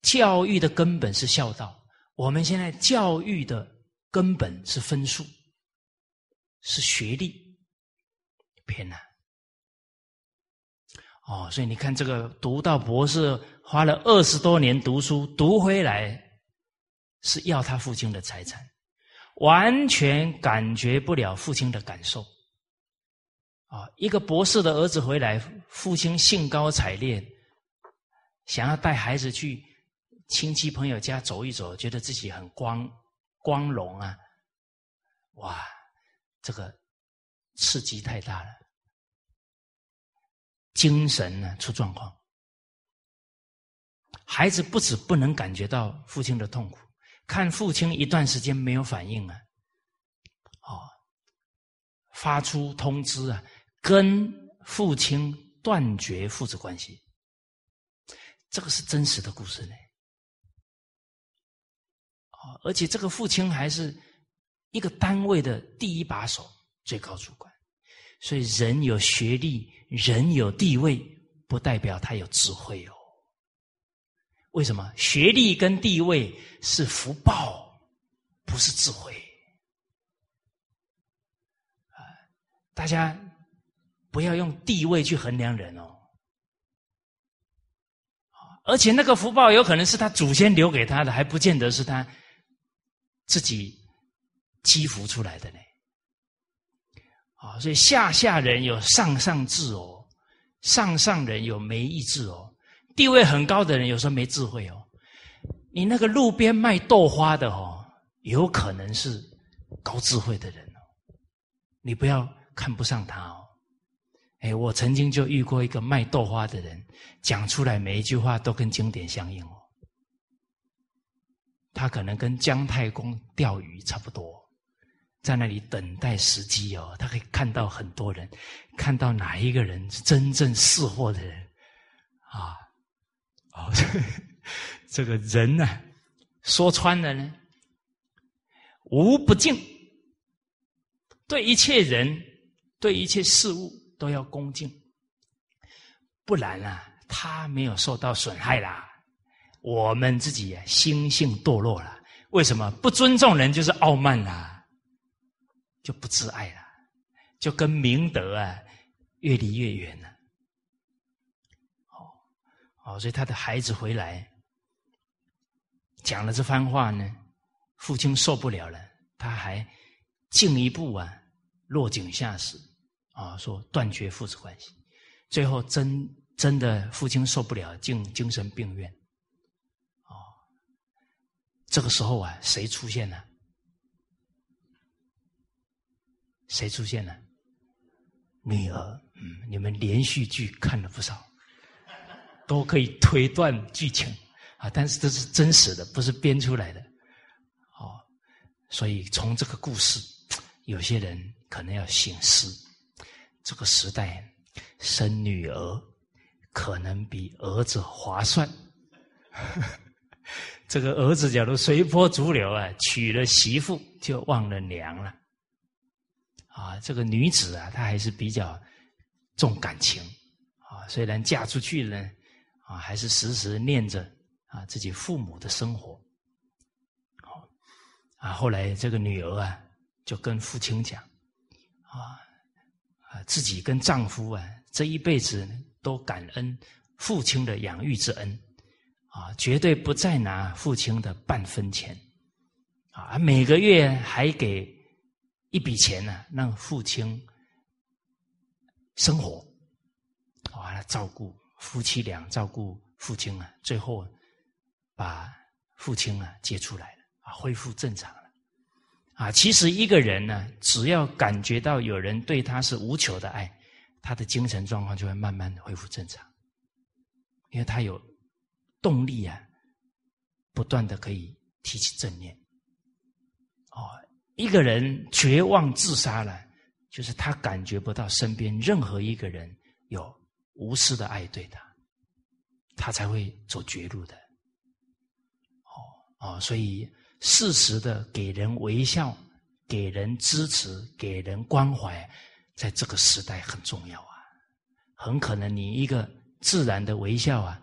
Speaker 1: 教育的根本是孝道。我们现在教育的根本是分数，是学历，偏了。哦，所以你看，这个读到博士，花了二十多年读书，读回来是要他父亲的财产。完全感觉不了父亲的感受，啊，一个博士的儿子回来，父亲兴高采烈，想要带孩子去亲戚朋友家走一走，觉得自己很光光荣啊！哇，这个刺激太大了，精神呢出状况。孩子不止不能感觉到父亲的痛苦，看父亲一段时间没有反应啊，哦，发出通知啊，跟父亲断绝父子关系，这个是真实的故事呢。哦，而且这个父亲还是一个单位的第一把手、最高主管，所以人有学历、人有地位，不代表他有智慧哦。为什么学历跟地位是福报，不是智慧？啊，大家不要用地位去衡量人哦。而且那个福报有可能是他祖先留给他的，还不见得是他自己积福出来的呢。啊，所以下下人有上上智哦，上上人有没意志哦。地位很高的人有时候没智慧哦，你那个路边卖豆花的哦，有可能是高智慧的人哦，你不要看不上他哦。哎，我曾经就遇过一个卖豆花的人，讲出来每一句话都跟经典相应哦。他可能跟姜太公钓鱼差不多，在那里等待时机哦，他可以看到很多人，看到哪一个人是真正识货的人啊。哦，<laughs> 这个人呢，说穿了呢，无不敬，对一切人、对一切事物都要恭敬，不然啊，他没有受到损害啦，我们自己啊心性堕落了。为什么？不尊重人就是傲慢啦，就不自爱了，就跟明德啊越离越远了。哦，所以他的孩子回来讲了这番话呢，父亲受不了了，他还进一步啊落井下石。啊，说断绝父子关系，最后真真的父亲受不了，进精神病院。哦，这个时候啊，谁出现了？谁出现了？女儿。嗯，你们连续剧看了不少。都可以推断剧情啊，但是这是真实的，不是编出来的。哦，所以从这个故事，有些人可能要醒思：这个时代生女儿可能比儿子划算。<laughs> 这个儿子假如随波逐流啊，娶了媳妇就忘了娘了。啊，这个女子啊，她还是比较重感情啊，虽然嫁出去了。啊，还是时时念着啊自己父母的生活，啊。后来这个女儿啊，就跟父亲讲，啊自己跟丈夫啊这一辈子都感恩父亲的养育之恩，啊，绝对不再拿父亲的半分钱，啊，每个月还给一笔钱呢，让父亲生活，啊，照顾。夫妻俩照顾父亲啊，最后把父亲啊接出来了啊，恢复正常啊。其实一个人呢，只要感觉到有人对他是无求的爱，他的精神状况就会慢慢的恢复正常，因为他有动力啊，不断的可以提起正念。哦，一个人绝望自杀了，就是他感觉不到身边任何一个人有。无私的爱对他，他才会走绝路的。哦哦，所以适时的给人微笑、给人支持、给人关怀，在这个时代很重要啊。很可能你一个自然的微笑啊，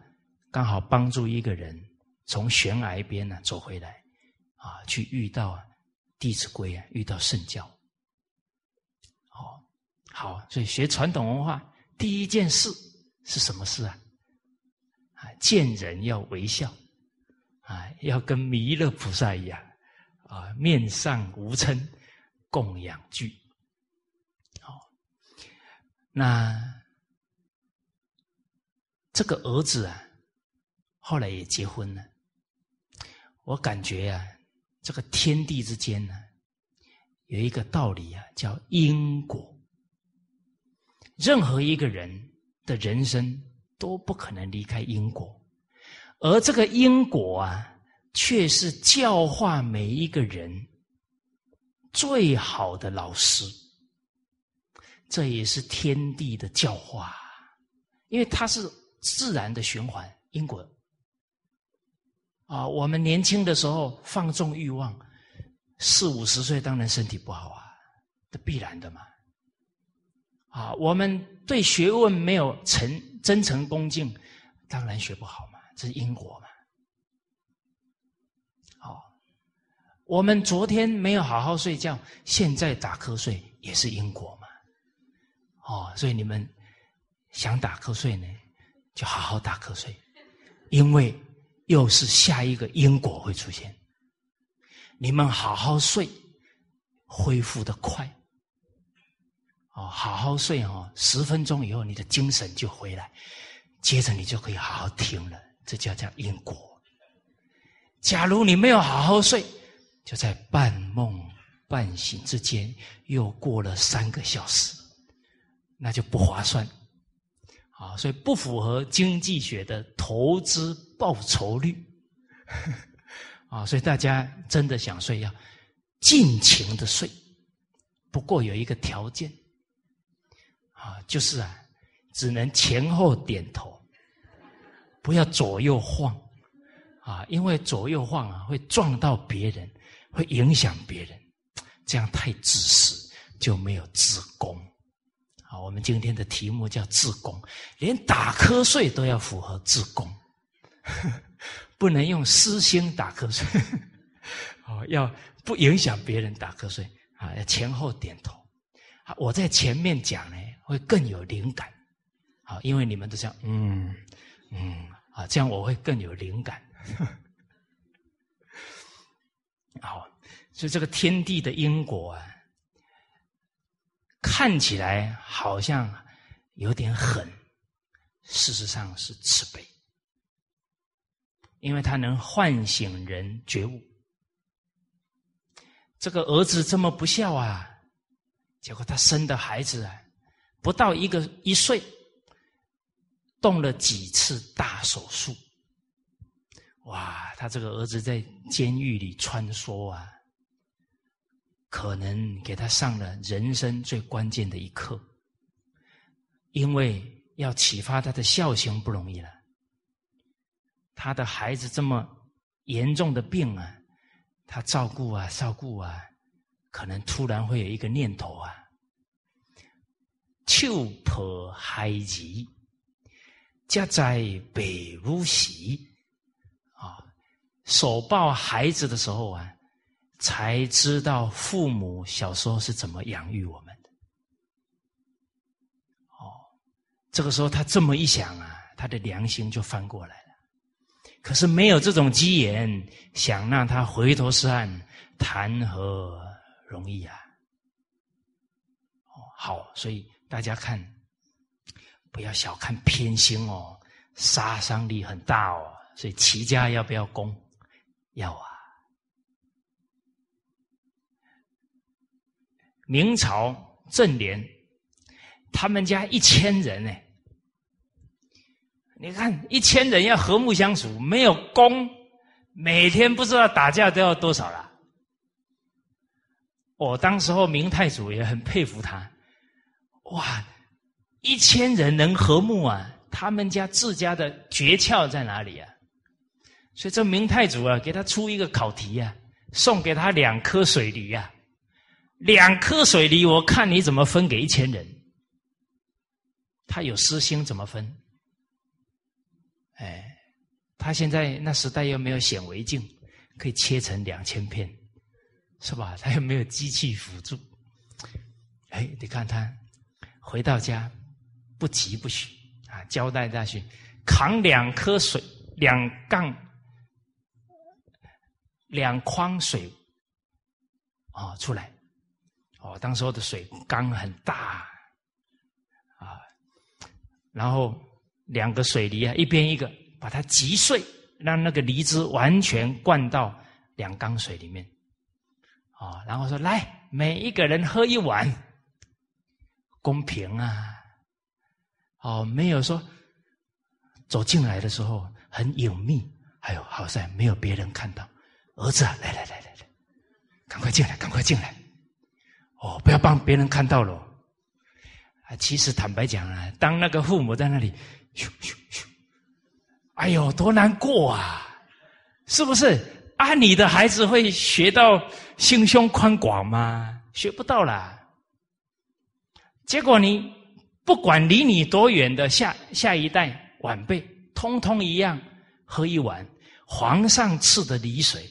Speaker 1: 刚好帮助一个人从悬崖边呢走回来，啊，去遇到《弟子规》啊，遇到圣教。哦，好，所以学传统文化。第一件事是什么事啊？啊，见人要微笑，啊，要跟弥勒菩萨一样，啊，面上无嗔，供养具。好，那这个儿子啊，后来也结婚了。我感觉啊，这个天地之间呢，有一个道理啊，叫因果。任何一个人的人生都不可能离开因果，而这个因果啊，却是教化每一个人最好的老师。这也是天地的教化，因为它是自然的循环因果。啊，我们年轻的时候放纵欲望，四五十岁当然身体不好啊，这必然的嘛。啊，我们对学问没有诚真诚恭敬，当然学不好嘛，这是因果嘛。好，我们昨天没有好好睡觉，现在打瞌睡也是因果嘛。哦，所以你们想打瞌睡呢，就好好打瞌睡，因为又是下一个因果会出现。你们好好睡，恢复的快。哦，好好睡哦，十分钟以后你的精神就回来，接着你就可以好好听了。这叫叫因果。假如你没有好好睡，就在半梦半醒之间又过了三个小时。那就不划算，啊，所以不符合经济学的投资报酬率，<laughs> 啊，所以大家真的想睡要尽情的睡，不过有一个条件，啊，就是啊，只能前后点头，不要左右晃，啊，因为左右晃啊会撞到别人，会影响别人，这样太自私，就没有自宫。我们今天的题目叫自宫，连打瞌睡都要符合自宫，<laughs> 不能用私心打瞌睡。<laughs> 哦，要不影响别人打瞌睡啊，要前后点头。我在前面讲呢，会更有灵感。好，因为你们都讲嗯嗯啊，这样我会更有灵感。<laughs> 好，所以这个天地的因果啊。看起来好像有点狠，事实上是慈悲，因为他能唤醒人觉悟。这个儿子这么不孝啊，结果他生的孩子啊，不到一个一岁，动了几次大手术，哇！他这个儿子在监狱里穿梭啊。可能给他上了人生最关键的一课，因为要启发他的孝行不容易了。他的孩子这么严重的病啊，他照顾啊照顾啊，可能突然会有一个念头啊，秋破孩儿，家在北如洗啊，手抱孩子的时候啊。才知道父母小时候是怎么养育我们的。哦，这个时候他这么一想啊，他的良心就翻过来了。可是没有这种机缘，想让他回头是岸，谈何容易啊！哦，好，所以大家看，不要小看偏心哦，杀伤力很大哦。所以齐家要不要攻？要啊。明朝正年，他们家一千人呢。你看一千人要和睦相处，没有功，每天不知道打架都要多少了。我当时候明太祖也很佩服他，哇，一千人能和睦啊？他们家自家的诀窍在哪里啊？所以这明太祖啊，给他出一个考题啊，送给他两颗水梨啊。两颗水梨，我看你怎么分给一千人？他有私心怎么分？哎，他现在那时代又没有显微镜，可以切成两千片，是吧？他又没有机器辅助。哎，你看他回到家不急不徐啊，交代下去，扛两颗水，两杠，两筐水啊出来。哦，当时候的水缸很大，啊，然后两个水梨啊，一边一个，把它击碎，让那个梨汁完全灌到两缸水里面，啊，然后说来，每一个人喝一碗，公平啊，哦，没有说走进来的时候很隐秘，还有好在没有别人看到，儿子，来来来来来，赶快进来，赶快进来，哦，不要帮别人看到了。啊，其实坦白讲啊，当那个父母在那里，咻咻咻，哎呦，多难过啊！是不是？啊，你的孩子会学到心胸宽广吗？学不到啦。结果你不管离你多远的下下一代晚辈，通通一样喝一碗皇上赐的梨水。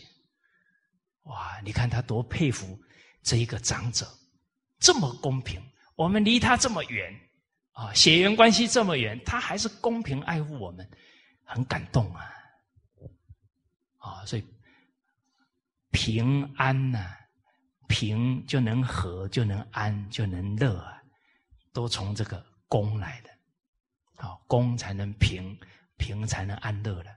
Speaker 1: 哇，你看他多佩服这一个长者，这么公平。我们离他这么远，啊，血缘关系这么远，他还是公平爱护我们，很感动啊！啊，所以平安呐，平就能和，就能安，就能乐啊，都从这个公来的，啊，公才能平，平才能安乐的，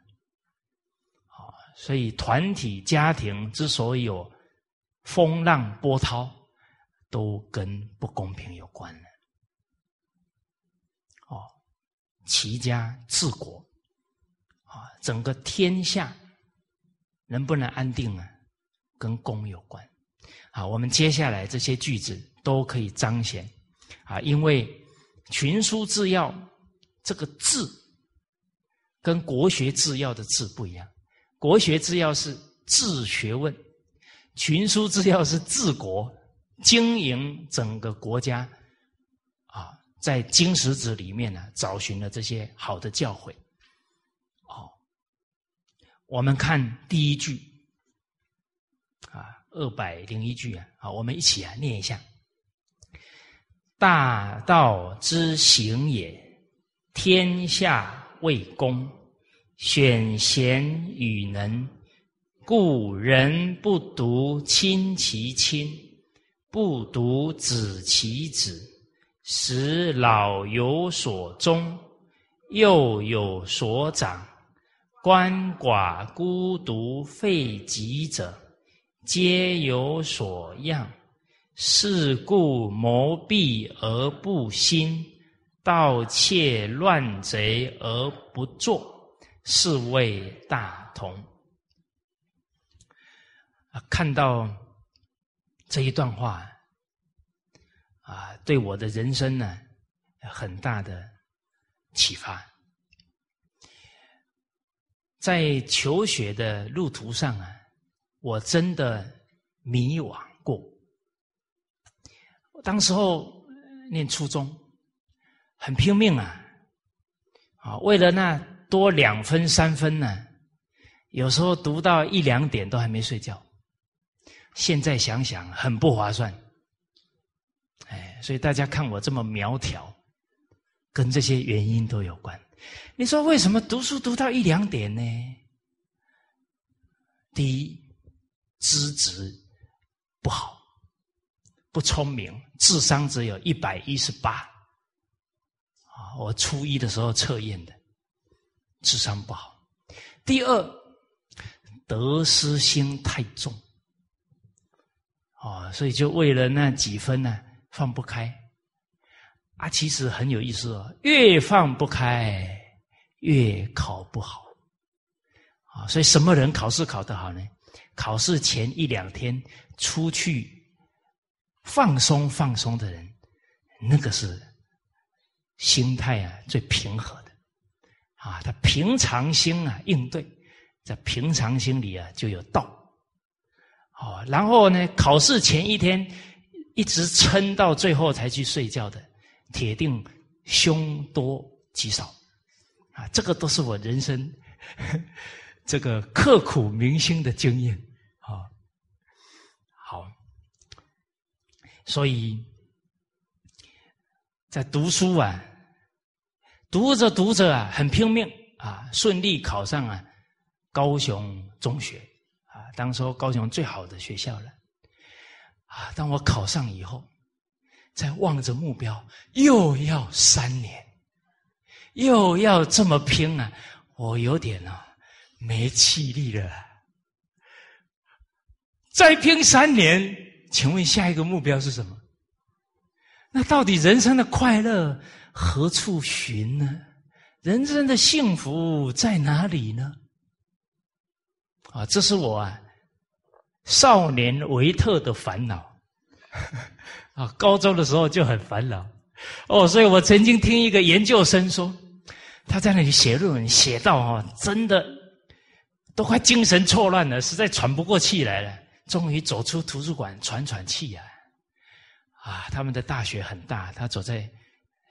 Speaker 1: 啊，所以团体家庭之所以有风浪波涛。都跟不公平有关了，哦，齐家治国，啊，整个天下能不能安定啊，跟公有关。啊，我们接下来这些句子都可以彰显，啊，因为群书治要这个治跟国学治要的治不一样，国学治要是治学问，群书治要是治国。经营整个国家，啊，在经史子里面呢，找寻了这些好的教诲。哦，我们看第一句，啊，二百零一句啊，好，我们一起啊念一下：大道之行也，天下为公，选贤与能，故人不独亲其亲。不独子其子，使老有所终，幼有所长。鳏寡孤独废疾者，皆有所养。是故谋闭而不兴，盗窃乱贼而不作，是谓大同。啊，看到。这一段话啊，对我的人生呢，很大的启发。在求学的路途上啊，我真的迷惘当时候念初中，很拼命啊，啊，为了那多两分三分呢，有时候读到一两点都还没睡觉。现在想想很不划算，哎，所以大家看我这么苗条，跟这些原因都有关。你说为什么读书读到一两点呢？第一，资质不好，不聪明，智商只有一百一十八。啊，我初一的时候测验的，智商不好。第二，得失心太重。啊，所以就为了那几分呢，放不开。啊，其实很有意思哦，越放不开，越考不好。啊，所以什么人考试考得好呢？考试前一两天出去放松放松的人，那个是心态啊最平和的。啊，他平常心啊应对，在平常心里啊就有道。哦，然后呢？考试前一天一直撑到最后才去睡觉的，铁定凶多吉少啊！这个都是我人生 <laughs> 这个刻苦铭心的经验啊。好，所以在读书啊，读着读着啊，很拼命啊，顺利考上啊高雄中学啊。当时候高雄最好的学校了，啊！当我考上以后，在望着目标，又要三年，又要这么拼啊，我有点啊没气力了。再拼三年，请问下一个目标是什么？那到底人生的快乐何处寻呢？人生的幸福在哪里呢？啊，这是我啊少年维特的烦恼。<laughs> 啊，高中的时候就很烦恼。哦，所以我曾经听一个研究生说，他在那里写论文，写到哦，真的都快精神错乱了，实在喘不过气来了。终于走出图书馆喘喘气啊！啊，他们的大学很大，他走在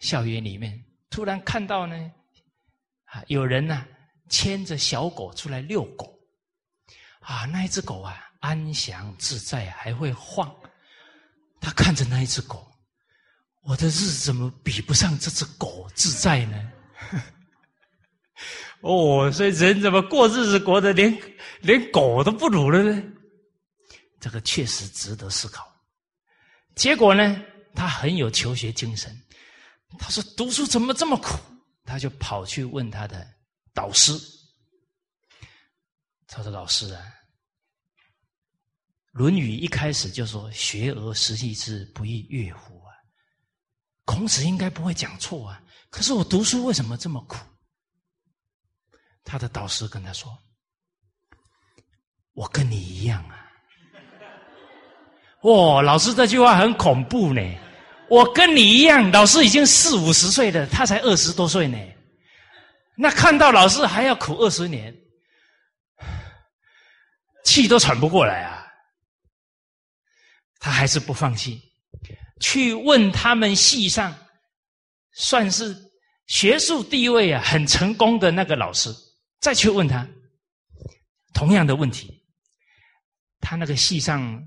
Speaker 1: 校园里面，突然看到呢，啊，有人呢牵着小狗出来遛狗，啊，那一只狗啊安详自在，还会晃。他看着那一只狗，我的日子怎么比不上这只狗自在呢？<laughs> 哦，所以人怎么过日子过得连连狗都不如了呢？这个确实值得思考。结果呢，他很有求学精神。他说：“读书怎么这么苦？”他就跑去问他的导师。他说：“老师啊，《论语》一开始就说‘学而时习之，不亦说乎’啊，孔子应该不会讲错啊。可是我读书为什么这么苦？”他的导师跟他说：“我跟你一样啊。”哇，老师这句话很恐怖呢！我跟你一样，老师已经四五十岁了，他才二十多岁呢。那看到老师还要苦二十年，气都喘不过来啊！他还是不放弃，去问他们系上算是学术地位啊很成功的那个老师，再去问他同样的问题，他那个系上。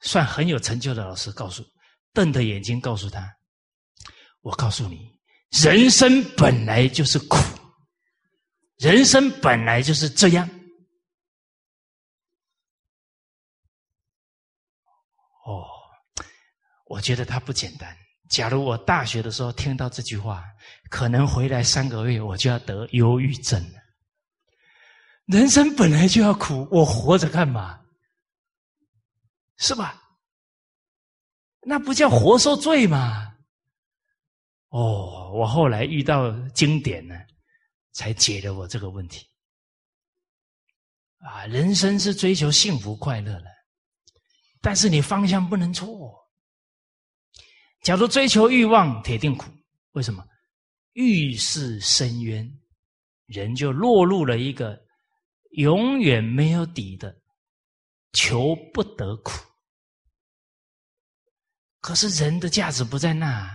Speaker 1: 算很有成就的老师，告诉瞪着眼睛告诉他：“我告诉你，人生本来就是苦，人生本来就是这样。”哦，我觉得他不简单。假如我大学的时候听到这句话，可能回来三个月我就要得忧郁症了。人生本来就要苦，我活着干嘛？是吧？那不叫活受罪吗？哦，我后来遇到经典呢，才解了我这个问题。啊，人生是追求幸福快乐的，但是你方向不能错。假如追求欲望，铁定苦。为什么？欲是深渊，人就落入了一个永远没有底的。求不得苦，可是人的价值不在那，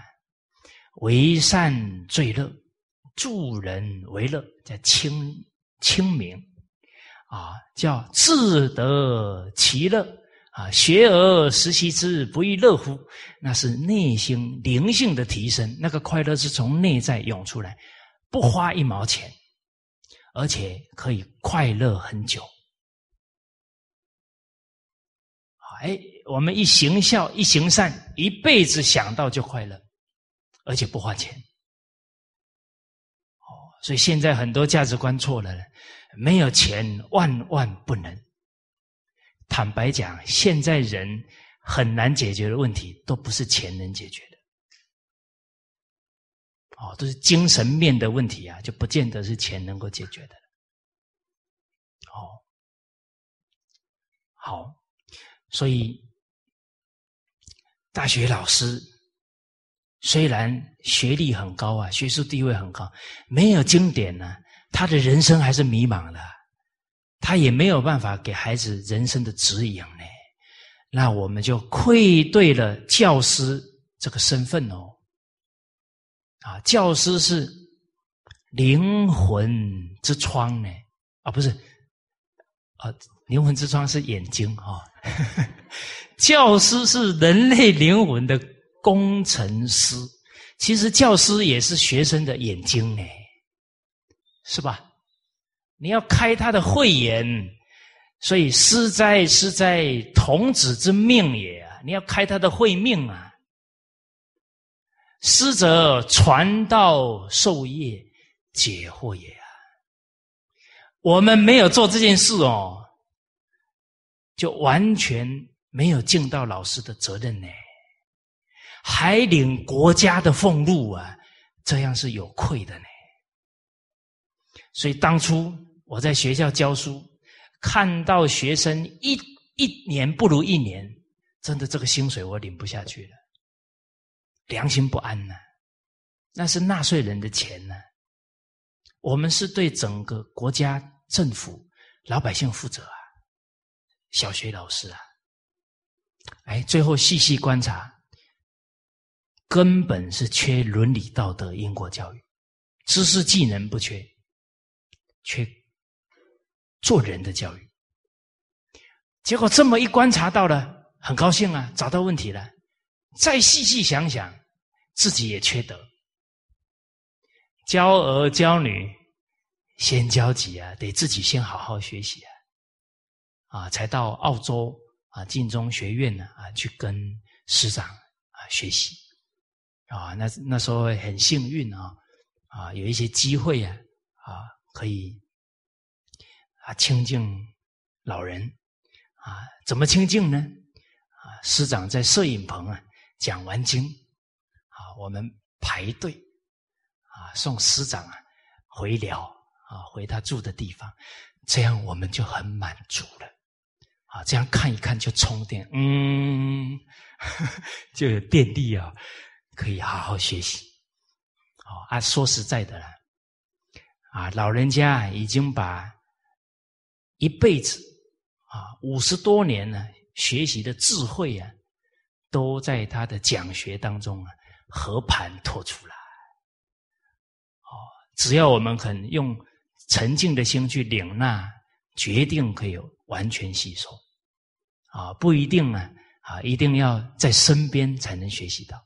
Speaker 1: 为善最乐，助人为乐，叫清清明啊，叫自得其乐啊，学而时习之，不亦乐乎？那是内心灵性的提升，那个快乐是从内在涌出来，不花一毛钱，而且可以快乐很久。哎，我们一行孝，一行善，一辈子想到就快乐，而且不花钱。哦，所以现在很多价值观错了，没有钱万万不能。坦白讲，现在人很难解决的问题，都不是钱能解决的。哦，都是精神面的问题啊，就不见得是钱能够解决的。哦，好。所以，大学老师虽然学历很高啊，学术地位很高，没有经典呢，他的人生还是迷茫的，他也没有办法给孩子人生的指引呢。那我们就愧对了教师这个身份哦。啊，教师是灵魂之窗呢，啊，不是，啊。灵魂之窗是眼睛啊，<laughs> 教师是人类灵魂的工程师。其实教师也是学生的眼睛呢，是吧？你要开他的慧眼，所以师哉师哉，童子之命也啊！你要开他的慧命啊！师者，传道授业，解惑也！我们没有做这件事哦，就完全没有尽到老师的责任呢，还领国家的俸禄啊，这样是有愧的呢。所以当初我在学校教书，看到学生一一年不如一年，真的这个薪水我领不下去了，良心不安呢。那是纳税人的钱呢，我们是对整个国家、政府、老百姓负责啊。小学老师啊，哎，最后细细观察，根本是缺伦理道德、因果教育，知识技能不缺。缺做人的教育，结果这么一观察到了，很高兴啊，找到问题了。再细细想想，自己也缺德。教儿教女，先教己啊，得自己先好好学习啊，啊，才到澳洲啊，晋中学院呢啊，去跟师长啊学习啊。那那时候很幸运啊，啊，有一些机会啊，啊。可以啊，清净老人啊，怎么清净呢？啊，师长在摄影棚啊讲完经啊，我们排队送师长啊回寮啊回他住的地方，这样我们就很满足了啊。这样看一看就充电，嗯，<laughs> 就有电力啊，可以好好学习。哦啊，说实在的啦。啊，老人家已经把一辈子啊五十多年呢学习的智慧啊，都在他的讲学当中啊和盘托出来。只要我们肯用沉静的心去领纳，决定可以完全吸收。啊，不一定呢，啊，一定要在身边才能学习到。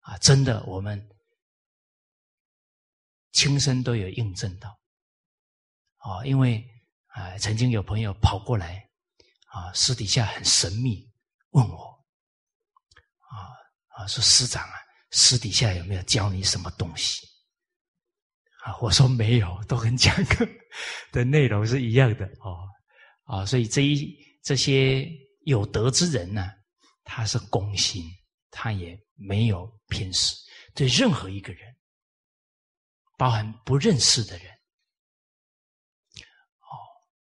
Speaker 1: 啊，真的我们。亲身都有印证到，啊，因为啊，曾经有朋友跑过来，啊，私底下很神秘问我，啊啊，说师长啊，私底下有没有教你什么东西？啊，我说没有，都跟讲课的内容是一样的哦，啊，所以这一这些有德之人呢，他是公心，他也没有偏私，对任何一个人。包含不认识的人，哦，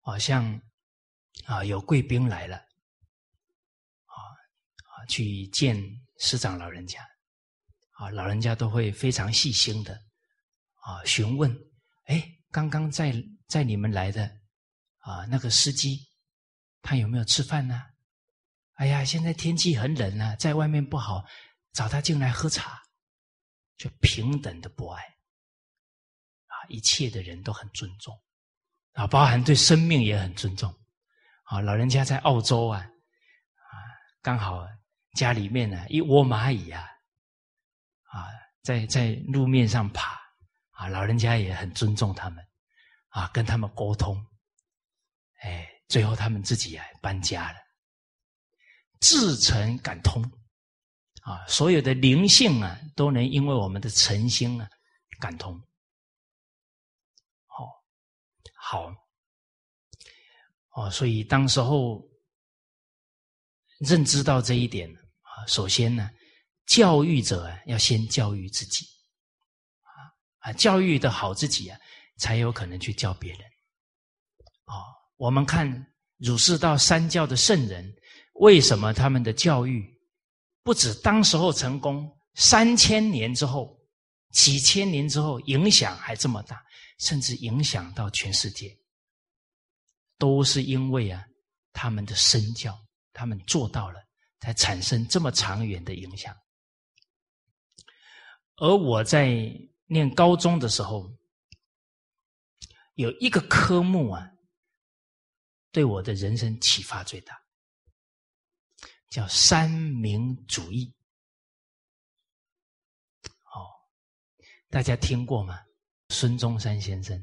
Speaker 1: 好像啊有贵宾来了，啊啊去见师长老人家，啊老人家都会非常细心的啊询问，哎，刚刚在在你们来的啊那个司机，他有没有吃饭呢？哎呀，现在天气很冷啊，在外面不好，找他进来喝茶，就平等的博爱。啊一切的人都很尊重，啊，包含对生命也很尊重，啊，老人家在澳洲啊，啊，刚好家里面呢一窝蚂蚁啊，啊，在在路面上爬，啊，老人家也很尊重他们，啊，跟他们沟通，哎，最后他们自己啊搬家了，至诚感通，啊，所有的灵性啊都能因为我们的诚心啊感通。好，哦，所以当时候认知到这一点啊，首先呢，教育者要先教育自己，啊，教育的好自己啊，才有可能去教别人。啊，我们看儒释道三教的圣人，为什么他们的教育不止当时候成功，三千年之后、几千年之后影响还这么大？甚至影响到全世界，都是因为啊，他们的身教，他们做到了，才产生这么长远的影响。而我在念高中的时候，有一个科目啊，对我的人生启发最大，叫三民主义。哦，大家听过吗？孙中山先生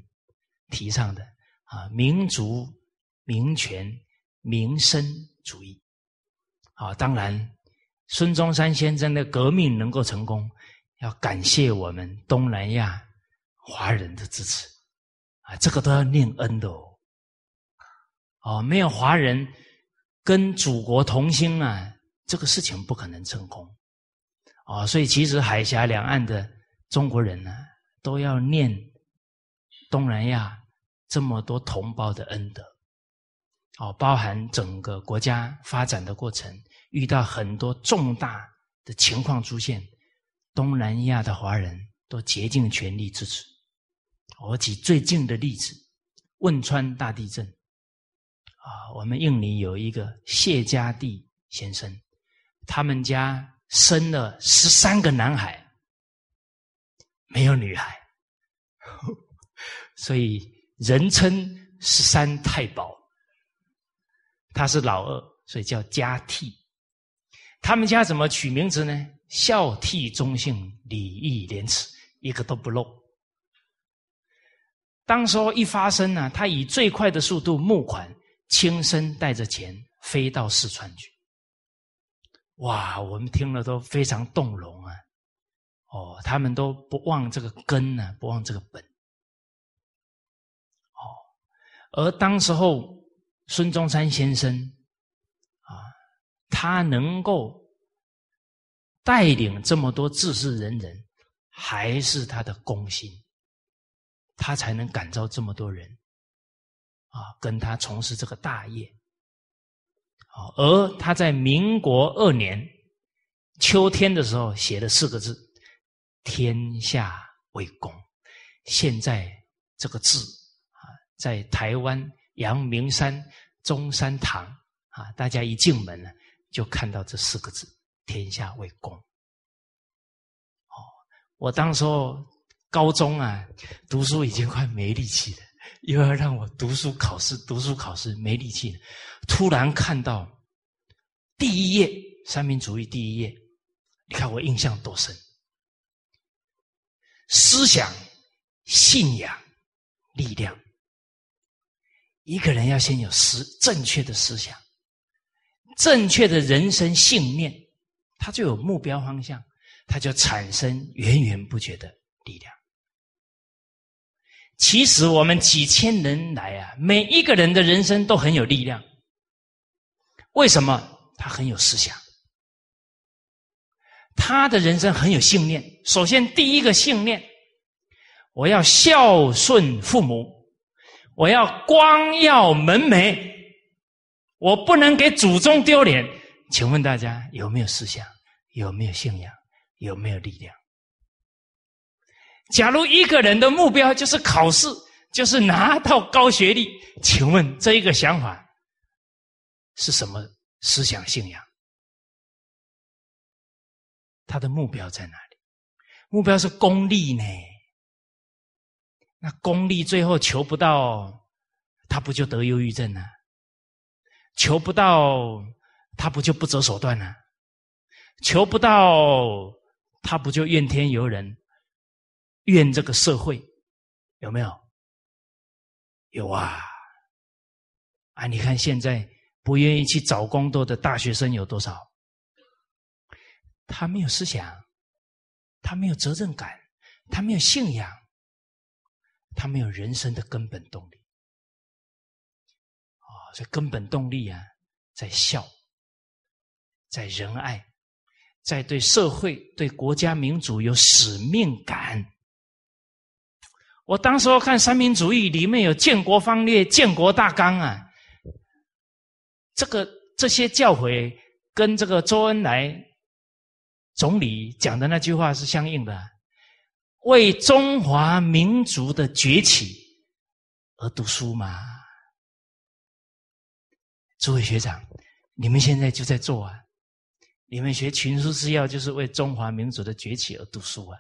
Speaker 1: 提倡的啊，民族、民权、民生主义啊，当然，孙中山先生的革命能够成功，要感谢我们东南亚华人的支持啊，这个都要念恩的哦。哦，没有华人跟祖国同心啊，这个事情不可能成功。哦，所以其实海峡两岸的中国人呢，都要念东南亚这么多同胞的恩德。哦，包含整个国家发展的过程，遇到很多重大的情况出现，东南亚的华人都竭尽全力支持。我举最近的例子，汶川大地震，啊，我们印尼有一个谢家地先生，他们家生了十三个男孩，没有女孩，<laughs> 所以人称十三太保。他是老二，所以叫家替。他们家怎么取名字呢？孝悌忠信礼义廉耻，一个都不漏。当时候一发生呢，他以最快的速度募款，亲身带着钱飞到四川去。哇，我们听了都非常动容啊！哦，他们都不忘这个根呢，不忘这个本。哦，而当时候。孙中山先生，啊，他能够带领这么多志士仁人，还是他的功心，他才能感召这么多人，啊，跟他从事这个大业。而他在民国二年秋天的时候写了四个字：“天下为公”。现在这个字啊，在台湾。阳明山中山堂啊，大家一进门呢，就看到这四个字：“天下为公。”哦，我当时候高中啊，读书已经快没力气了，又要让我读书考试，读书考试没力气了。突然看到第一页三民主义第一页，你看我印象多深：思想、信仰、力量。一个人要先有思正确的思想，正确的人生信念，他就有目标方向，他就产生源源不绝的力量。其实我们几千人来啊，每一个人的人生都很有力量。为什么？他很有思想，他的人生很有信念。首先，第一个信念，我要孝顺父母。我要光耀门楣，我不能给祖宗丢脸。请问大家有没有思想？有没有信仰？有没有力量？假如一个人的目标就是考试，就是拿到高学历，请问这一个想法是什么思想信仰？他的目标在哪里？目标是功利呢？那功利最后求不到，他不就得忧郁症呢？求不到，他不就不择手段呢？求不到，他不就怨天尤人，怨这个社会？有没有？有啊！啊，你看现在不愿意去找工作的大学生有多少？他没有思想，他没有责任感，他没有信仰。他没有人生的根本动力，啊，这根本动力啊，在孝，在仁爱，在对社会、对国家、民主有使命感。我当时候看三民主义里面有建国方略、建国大纲啊，这个这些教诲跟这个周恩来总理讲的那句话是相应的。为中华民族的崛起而读书嘛？诸位学长，你们现在就在做啊！你们学群书之要，就是为中华民族的崛起而读书啊！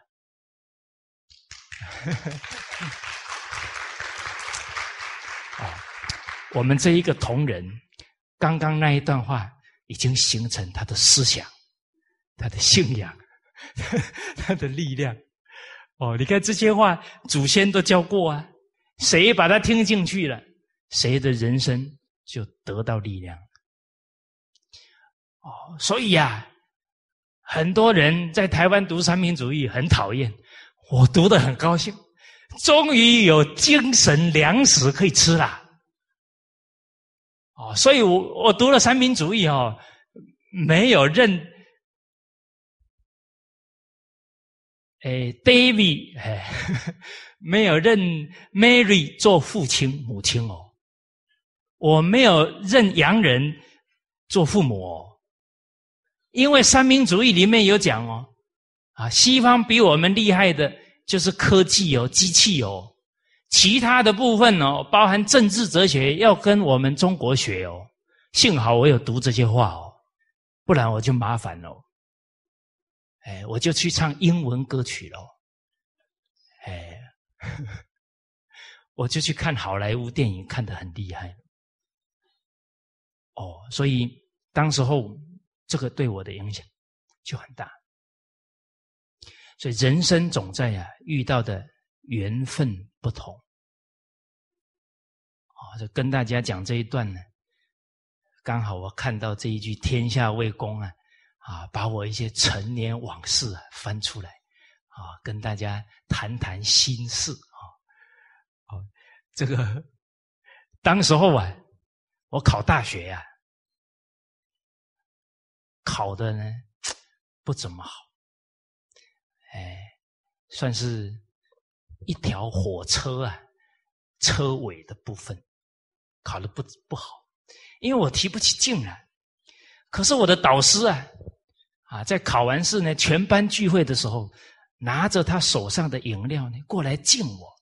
Speaker 1: 啊，<laughs> 我们这一个同仁，刚刚那一段话已经形成他的思想、他的信仰、<laughs> 他的力量。哦，你看这些话，祖先都教过啊，谁把它听进去了，谁的人生就得到力量。哦，所以呀，很多人在台湾读三民主义很讨厌，我读的很高兴。终于有精神粮食可以吃了。哦，所以我我读了三民主义哦，没有认，哎，David，哎，<laughs> 没有认 Mary 做父亲母亲哦，我没有认洋人做父母哦，因为三民主义里面有讲哦，啊，西方比我们厉害的就是科技哦，机器哦。其他的部分哦，包含政治哲学，要跟我们中国学哦。幸好我有读这些话哦，不然我就麻烦了。哎，我就去唱英文歌曲喽。哎，我就去看好莱坞电影，看得很厉害。哦，所以当时候这个对我的影响就很大。所以人生总在呀遇到的。缘分不同，啊，就跟大家讲这一段呢。刚好我看到这一句“天下为公”啊，啊，把我一些陈年往事啊翻出来，啊，跟大家谈谈心事啊。哦，这个 <laughs> 当时候啊，我考大学呀，考的呢 <tsk> 不怎么好，哎，算是。一条火车啊，车尾的部分考的不不好，因为我提不起劲来。可是我的导师啊，啊，在考完试呢，全班聚会的时候，拿着他手上的饮料呢，过来敬我。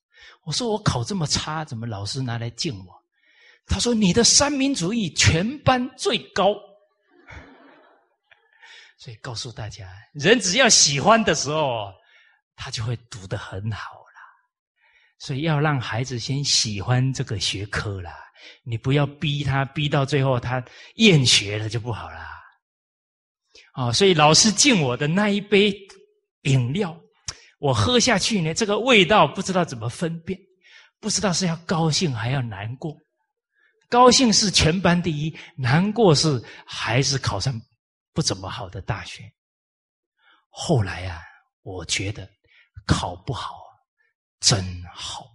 Speaker 1: 我说我考这么差，怎么老师拿来敬我？他说你的三民主义全班最高。所以告诉大家，人只要喜欢的时候，他就会读得很好。所以要让孩子先喜欢这个学科啦，你不要逼他，逼到最后他厌学了就不好啦。哦，所以老师敬我的那一杯饮料，我喝下去呢，这个味道不知道怎么分辨，不知道是要高兴还要难过。高兴是全班第一，难过是孩子考上不怎么好的大学。后来啊，我觉得考不好。真好，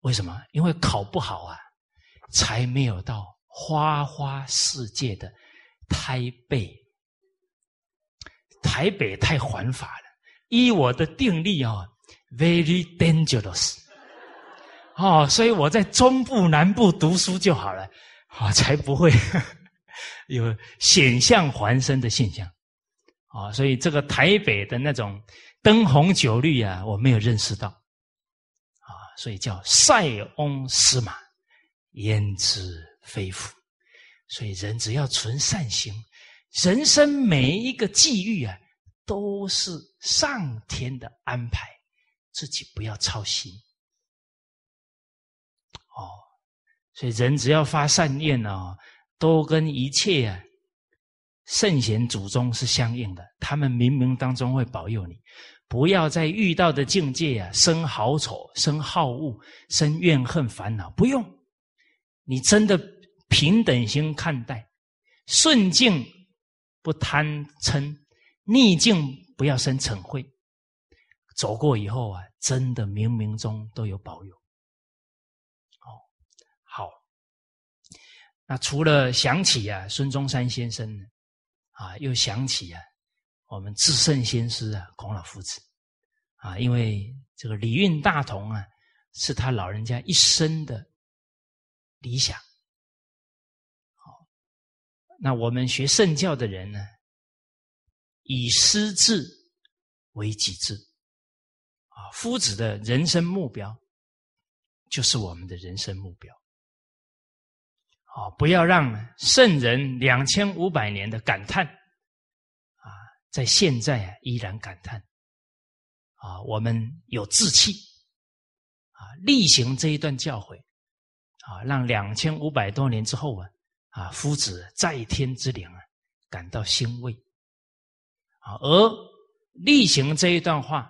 Speaker 1: 为什么？因为考不好啊，才没有到花花世界的台北。台北太环法了，依我的定力啊，very dangerous。哦，所以我在中部、南部读书就好了，啊，才不会有险象环生的现象。啊，所以这个台北的那种。灯红酒绿啊，我没有认识到，啊，所以叫塞翁失马，焉知非福。所以人只要存善心，人生每一个际遇啊，都是上天的安排，自己不要操心。哦，所以人只要发善念呢，都跟一切啊圣贤祖宗是相应的，他们冥冥当中会保佑你。不要在遇到的境界啊，生好丑、生好恶、生怨恨、烦恼。不用，你真的平等心看待，顺境不贪嗔，逆境不要生嗔恚。走过以后啊，真的冥冥中都有保佑。哦，好。那除了想起啊，孙中山先生呢，啊，又想起啊。我们至圣先师啊，孔老夫子啊，因为这个礼运大同啊，是他老人家一生的理想。好，那我们学圣教的人呢，以师志为己志啊，夫子的人生目标就是我们的人生目标。好，不要让圣人两千五百年的感叹。啊在现在啊，依然感叹啊，我们有志气啊，力行这一段教诲啊，让两千五百多年之后啊，啊，夫子在天之灵啊，感到欣慰啊，而力行这一段话，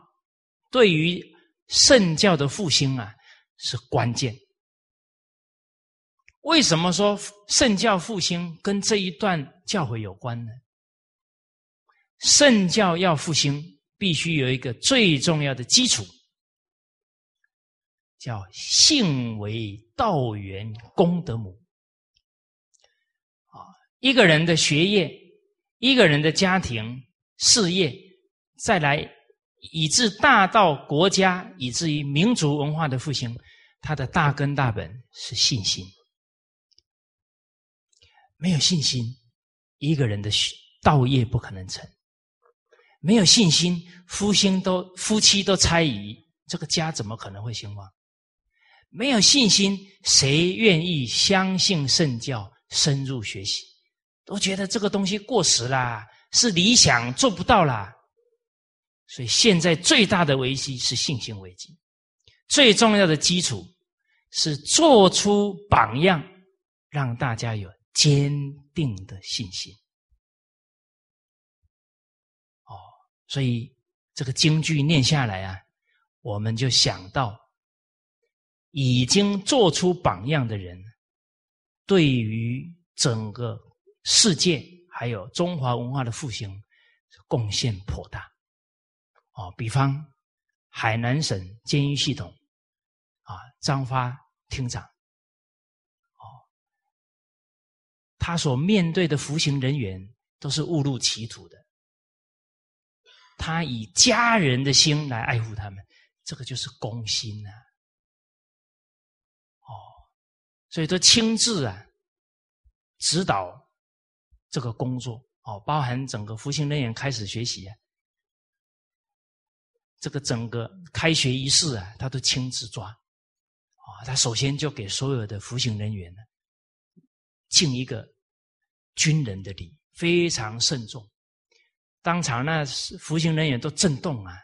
Speaker 1: 对于圣教的复兴啊，是关键。为什么说圣教复兴跟这一段教诲有关呢？圣教要复兴，必须有一个最重要的基础，叫性为道源功德母。啊，一个人的学业，一个人的家庭事业，再来以至大到国家，以至于民族文化的复兴，它的大根大本是信心。没有信心，一个人的道业不可能成。没有信心，夫妻都夫妻都猜疑，这个家怎么可能会兴旺？没有信心，谁愿意相信圣教、深入学习？都觉得这个东西过时啦，是理想，做不到啦。所以现在最大的危机是信心危机，最重要的基础是做出榜样，让大家有坚定的信心。哦，所以这个京剧念下来啊，我们就想到。已经做出榜样的人，对于整个世界还有中华文化的复兴贡献颇大。哦，比方海南省监狱系统，啊，张发厅长，哦，他所面对的服刑人员都是误入歧途的，他以家人的心来爱护他们，这个就是公心呐。所以，都亲自啊指导这个工作哦，包含整个服刑人员开始学习啊，这个整个开学仪式啊，他都亲自抓啊。他首先就给所有的服刑人员呢敬一个军人的礼，非常慎重。当场那服刑人员都震动啊，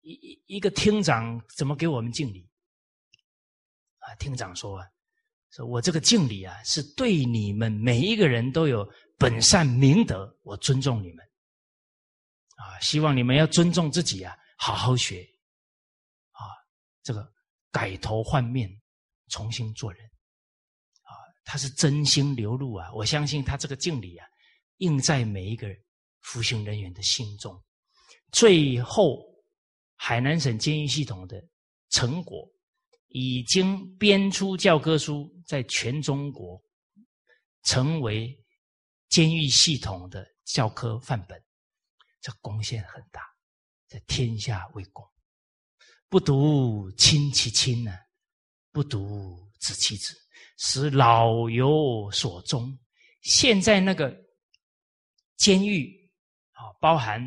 Speaker 1: 一一一个厅长怎么给我们敬礼？啊厅长说：“啊，说我这个敬礼啊，是对你们每一个人都有本善明德，我尊重你们。啊，希望你们要尊重自己啊，好好学，啊，这个改头换面，重新做人。他是真心流露啊，我相信他这个敬礼啊，印在每一个服刑人员的心中。最后，海南省监狱系统的成果。”已经编出教科书，在全中国成为监狱系统的教科范本，这贡献很大，这天下为公。不独亲其亲呢，不独子其子，使老有所终。现在那个监狱啊，包含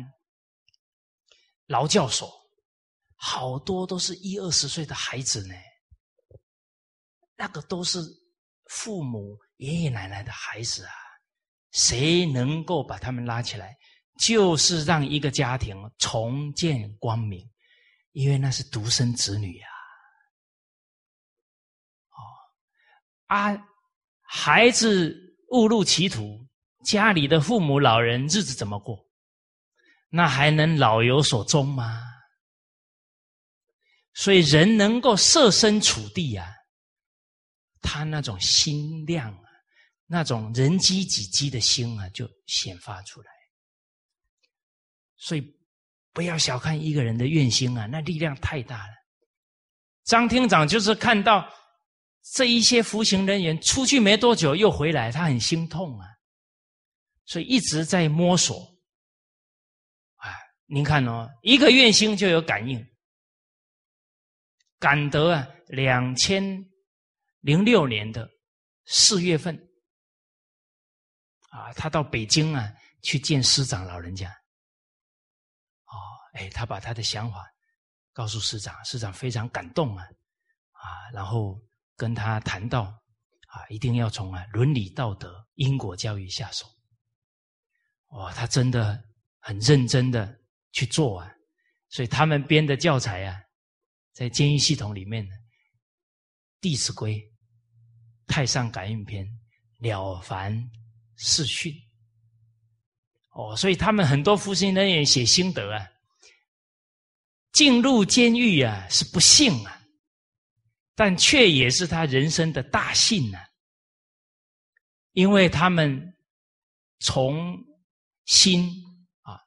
Speaker 1: 劳教所，好多都是一二十岁的孩子呢。那个都是父母、爷爷奶奶的孩子啊，谁能够把他们拉起来，就是让一个家庭重见光明，因为那是独生子女呀。啊，孩子误入歧途，家里的父母老人日子怎么过？那还能老有所终吗？所以人能够设身处地呀。他那种心量啊，那种人机己机的心啊，就显发出来。所以不要小看一个人的愿心啊，那力量太大了。张厅长就是看到这一些服刑人员出去没多久又回来，他很心痛啊，所以一直在摸索。啊，您看哦，一个愿心就有感应，感得啊，两千。零六年的四月份，啊，他到北京啊去见师长老人家，哦，哎，他把他的想法告诉师长，师长非常感动啊，啊，然后跟他谈到，啊，一定要从啊伦理道德、因果教育下手，哇，他真的很认真的去做啊，所以他们编的教材啊，在监狱系统里面呢，《弟子规》。太上感应篇，了凡四训。哦，所以他们很多服刑人员写心得啊，进入监狱啊是不幸啊，但却也是他人生的大幸啊，因为他们从心啊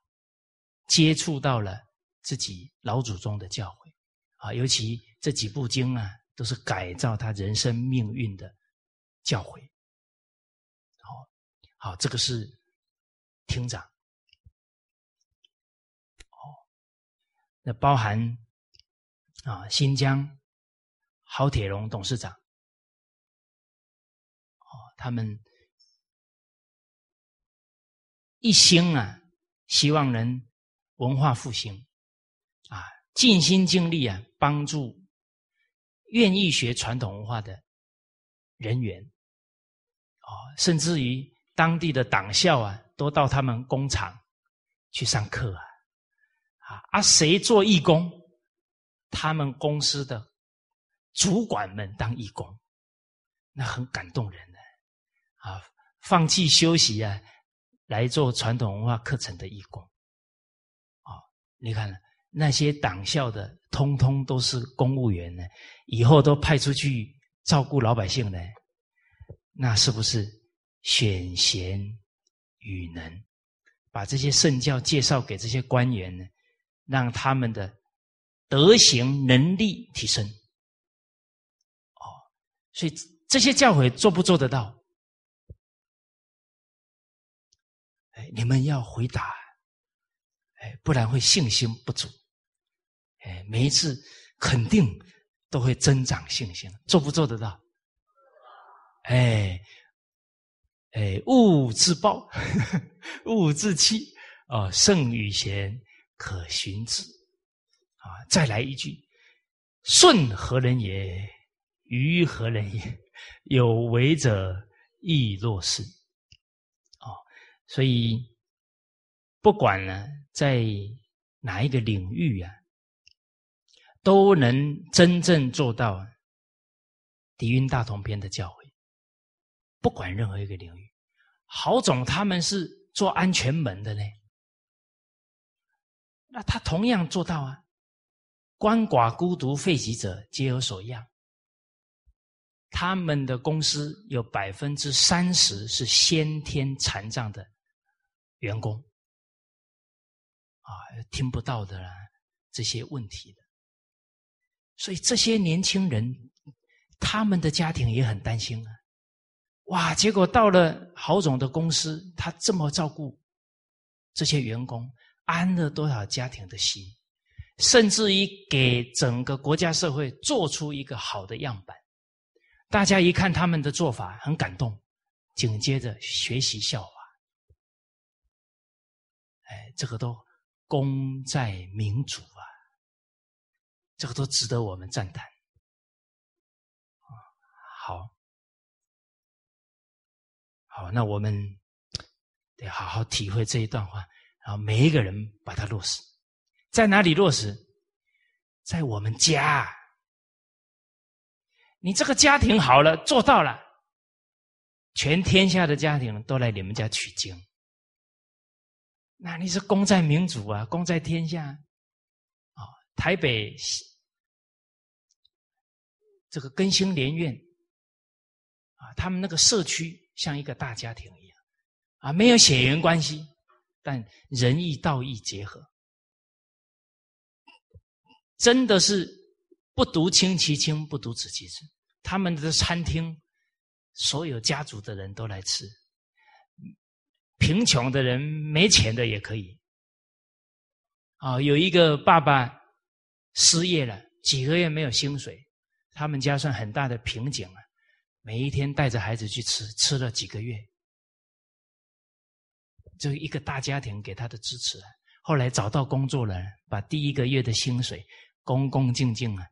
Speaker 1: 接触到了自己老祖宗的教诲啊，尤其这几部经啊，都是改造他人生命运的教诲。好，好，这个是厅长。哦，那包含啊，新疆郝铁龙董事长。哦，他们一心啊，希望能文化复兴，啊，尽心尽力啊，帮助愿意学传统文化的人员，哦，甚至于当地的党校啊，都到他们工厂去上课啊，啊，谁做义工？他们公司的主管们当义工，那很感动人的啊，放弃休息啊，来做传统文化课程的义工啊。你看，那些党校的，通通都是公务员呢，以后都派出去照顾老百姓呢，那是不是选贤与能，把这些圣教介绍给这些官员呢，让他们的德行能力提升？所以这些教诲做不做得到？哎，你们要回答。哎，不然会信心不足。哎，每一次肯定都会增长信心，做不做得到？哎，哎，勿自暴，<laughs> 勿自弃。哦，圣与贤，可循之。啊，再来一句：顺何人也？于何人也？有为者亦若是。哦，所以不管呢。在哪一个领域啊，都能真正做到《底蕴大同篇》的教诲。不管任何一个领域，郝总他们是做安全门的呢，那他同样做到啊。鳏寡孤独废疾者皆有所养，他们的公司有百分之三十是先天残障的员工。啊，听不到的啦，这些问题的，所以这些年轻人，他们的家庭也很担心啊。哇，结果到了郝总的公司，他这么照顾这些员工，安了多少家庭的心，甚至于给整个国家社会做出一个好的样板。大家一看他们的做法，很感动，紧接着学习效法。哎，这个都。功在民主啊，这个都值得我们赞叹。好，好，那我们得好好体会这一段话，然后每一个人把它落实，在哪里落实？在我们家。你这个家庭好了，做到了，全天下的家庭都来你们家取经。那你是功在民主啊，功在天下啊！台北这个更新连院啊，他们那个社区像一个大家庭一样啊，没有血缘关系，但仁义道义结合，真的是不独亲其亲，不独子其子。他们的餐厅，所有家族的人都来吃。贫穷的人没钱的也可以，啊，有一个爸爸失业了，几个月没有薪水，他们家算很大的瓶颈了，每一天带着孩子去吃，吃了几个月，就一个大家庭给他的支持。后来找到工作了，把第一个月的薪水恭恭敬敬啊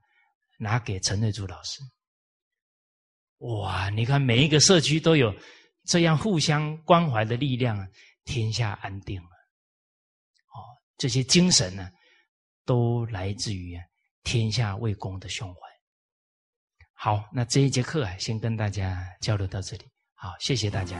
Speaker 1: 拿给陈瑞珠老师。哇，你看每一个社区都有。这样互相关怀的力量，天下安定了。哦，这些精神呢，都来自于天下为公的胸怀。好，那这一节课啊，先跟大家交流到这里。好，谢谢大家。